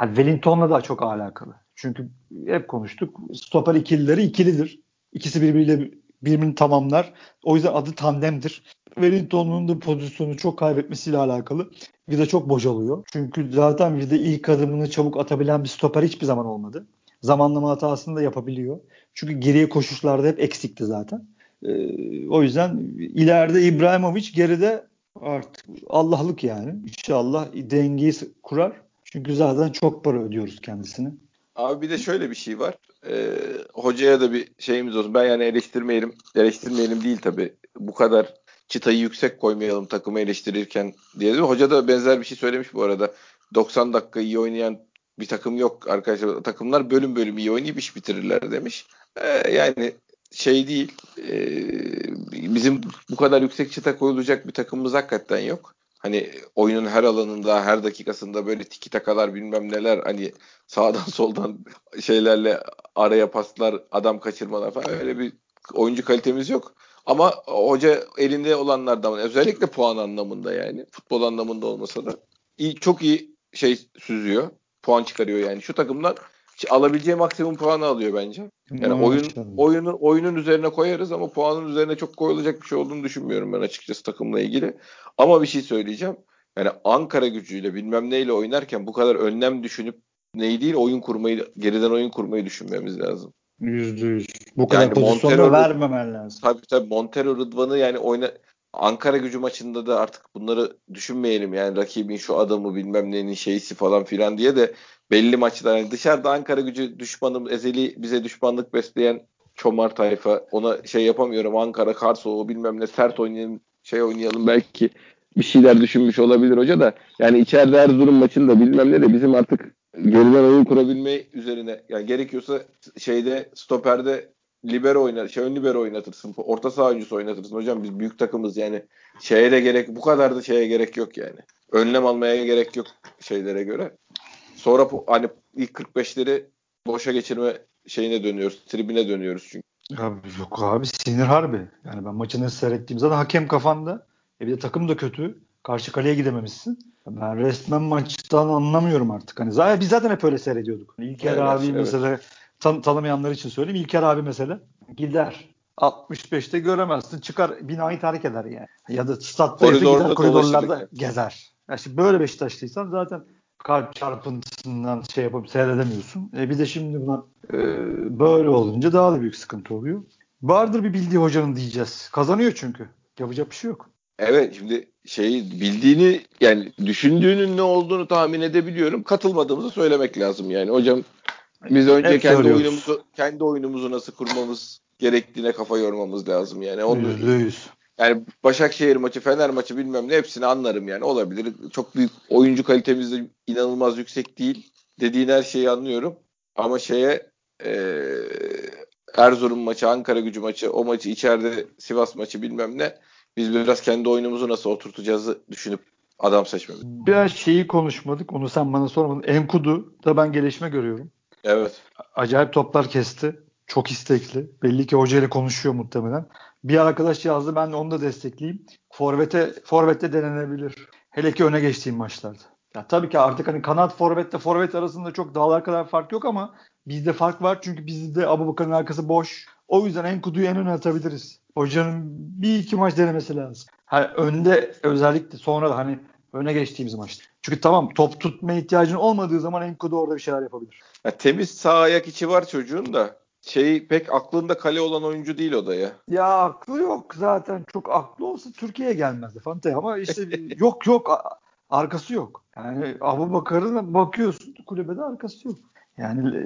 yani Wellington'la da çok alakalı. Çünkü hep konuştuk. Stoper ikilileri ikilidir. İkisi birbiriyle birbirini tamamlar. O yüzden adı tandemdir. Wellington'un da pozisyonu çok kaybetmesiyle alakalı. Vida çok bocalıyor. Çünkü zaten Vida ilk adımını çabuk atabilen bir stoper hiçbir zaman olmadı. Zamanlama hatasını da yapabiliyor. Çünkü geriye koşuşlarda hep eksikti zaten. Ee, o yüzden ileride İbrahimovic geride artık Allah'lık yani. İnşallah dengeyi kurar. Çünkü zaten çok para ödüyoruz kendisine. Abi bir de şöyle bir şey var. Ee, hocaya da bir şeyimiz olsun. Ben yani eleştirmeyelim. Eleştirmeyelim değil tabii. Bu kadar çıtayı yüksek koymayalım takımı eleştirirken diye. de. Hoca da benzer bir şey söylemiş bu arada. 90 dakika iyi oynayan bir takım yok arkadaşlar. Takımlar bölüm bölüm iyi oynayıp iş bitirirler demiş. Ee, yani şey değil. ee, bizim bu kadar yüksek çıta koyulacak bir takımımız hakikaten yok. Hani oyunun her alanında, her dakikasında böyle tiki takalar bilmem neler hani sağdan soldan şeylerle araya paslar, adam kaçırmalar falan öyle bir oyuncu kalitemiz yok. Ama hoca elinde olanlardan özellikle puan anlamında yani futbol anlamında olmasa da iyi, çok iyi şey süzüyor. Puan çıkarıyor yani. Şu takımdan alabileceği maksimum puanı alıyor bence. Yani oyun oyunun oyunun üzerine koyarız ama puanın üzerine çok koyulacak bir şey olduğunu düşünmüyorum ben açıkçası takımla ilgili. Ama bir şey söyleyeceğim. Yani Ankara gücüyle bilmem neyle oynarken bu kadar önlem düşünüp neyi değil oyun kurmayı geriden oyun kurmayı düşünmemiz lazım. Yüzde yüz. Bu kadar Yani pozisyonu Montero- vermemen lazım. Tabii tabii Montero Rıdvan'ı yani oyna Ankara gücü maçında da artık bunları düşünmeyelim yani rakibin şu adamı bilmem nenin şeysi falan filan diye de belli maçlar yani dışarıda Ankara gücü düşmanım ezeli bize düşmanlık besleyen çomar tayfa ona şey yapamıyorum Ankara Kars o bilmem ne sert oynayalım şey oynayalım belki bir şeyler düşünmüş olabilir hoca da yani içeride Erzurum maçında bilmem ne de bizim artık geriden oyun kurabilme üzerine yani gerekiyorsa şeyde stoperde libero oynar, şey ön libero oynatırsın. Orta saha oyuncusu oynatırsın. Hocam biz büyük takımız yani. Şeye de gerek bu kadar da şeye gerek yok yani. Önlem almaya gerek yok şeylere göre. Sonra hani ilk 45'leri boşa geçirme şeyine dönüyoruz. Tribine dönüyoruz çünkü. Abi yok abi sinir harbi. Yani ben maçını seyrettiğim zaman hakem kafanda. E bir de takım da kötü. Karşı kaleye gidememişsin. Ben resmen maçtan anlamıyorum artık. Hani zaten biz zaten hep öyle seyrediyorduk. Hani İlker Evet, abi evet. mesela tan- tanımayanlar için söyleyeyim. İlker abi mesela gider. 65'te göremezsin. Çıkar binayı terk eder yani. Ya da statta gider koridorlarda dolaşır. gezer. Ya şimdi böyle Beşiktaşlıysan zaten kalp çarpıntısından şey yapıp seyredemiyorsun. E bir de şimdi buna e, böyle olunca daha da büyük sıkıntı oluyor. Vardır bir bildiği hocanın diyeceğiz. Kazanıyor çünkü. Yapacak bir şey yok. Evet şimdi şeyi bildiğini yani düşündüğünün ne olduğunu tahmin edebiliyorum. Katılmadığımızı söylemek lazım yani. Hocam biz önce Hep kendi söylüyoruz. oyunumuzu kendi oyunumuzu nasıl kurmamız gerektiğine kafa yormamız lazım yani. Onu, Yüzde yüz. Yani Başakşehir maçı, Fener maçı bilmem ne hepsini anlarım yani olabilir. Çok büyük oyuncu kalitemiz de inanılmaz yüksek değil. Dediğin her şeyi anlıyorum. Ama şeye eee, Erzurum maçı, Ankara gücü maçı, o maçı içeride Sivas maçı bilmem ne. Biz biraz kendi oyunumuzu nasıl oturtacağızı düşünüp adam seçmemiz. Biraz şeyi konuşmadık. Onu sen bana sormadın. Enkudu da ben gelişme görüyorum. Evet. Acayip toplar kesti. Çok istekli. Belli ki hocayla konuşuyor muhtemelen. Bir arkadaş yazdı ben de onu da destekleyeyim. Forvet'e Forvet'te denenebilir. Hele ki öne geçtiğim maçlarda. Ya tabii ki artık hani kanat forvetle forvet arasında çok dağlar kadar fark yok ama bizde fark var çünkü bizde Abu Bakar'ın arkası boş. O yüzden Enkudu'yu en öne atabiliriz. Hocanın bir iki maç denemesi lazım. Ha, önde özellikle sonra da hani öne geçtiğimiz maçta. Çünkü tamam top tutma ihtiyacın olmadığı zaman Enkudu orada bir şeyler yapabilir. Ya, temiz sağ ayak içi var çocuğun da. Şey pek aklında kale olan oyuncu değil o da ya. Ya aklı yok zaten. Çok aklı olsa Türkiye'ye gelmezdi Fante ama işte yok yok arkası yok. Yani Abu Bakar'ın bakıyorsun kulübede arkası yok. Yani e,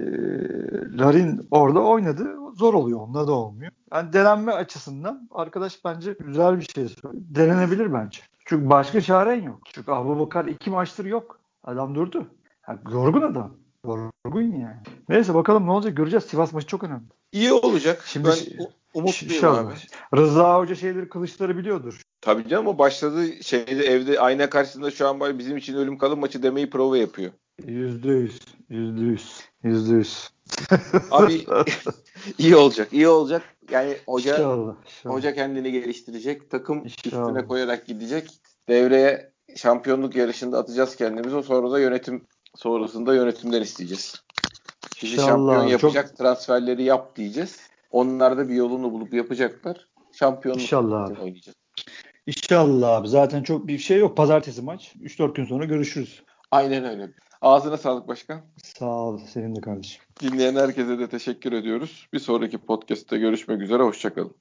Larin orada oynadı. Zor oluyor. Onda da olmuyor. Yani denenme açısından arkadaş bence güzel bir şey söylüyor. Denenebilir bence. Çünkü başka çaren yok. Çünkü Abu Bakar iki maçtır yok. Adam durdu. Yani yorgun adam. Yorgun yani. Neyse bakalım ne olacak göreceğiz. Sivas maçı çok önemli. İyi olacak. Şimdi ben umutluyum abi. Rıza Hoca şeyleri kılıçları biliyordur. Tabii canım o başladı şeyde evde ayna karşısında şu an bizim için ölüm kalım maçı demeyi prova yapıyor. Yüzde yüz. Yüzde yüz. Yüzde yüz. Abi iyi olacak. iyi olacak. Yani hoca İnşallah. inşallah. hoca kendini geliştirecek. Takım İnşallah. üstüne koyarak gidecek. Devreye şampiyonluk yarışında atacağız kendimizi. O sonra da yönetim sonrasında yönetimden isteyeceğiz. Bizi İnşallah şampiyon yapacak transferleri yap diyeceğiz. Onlar da bir yolunu bulup yapacaklar. Şampiyonluk İnşallah abi. oynayacağız. İnşallah abi. Zaten çok bir şey yok. Pazartesi maç. 3-4 gün sonra görüşürüz. Aynen öyle. Ağzına sağlık başkan. Sağ ol. Senin de kardeşim. Dinleyen herkese de teşekkür ediyoruz. Bir sonraki podcast'te görüşmek üzere. Hoşçakalın.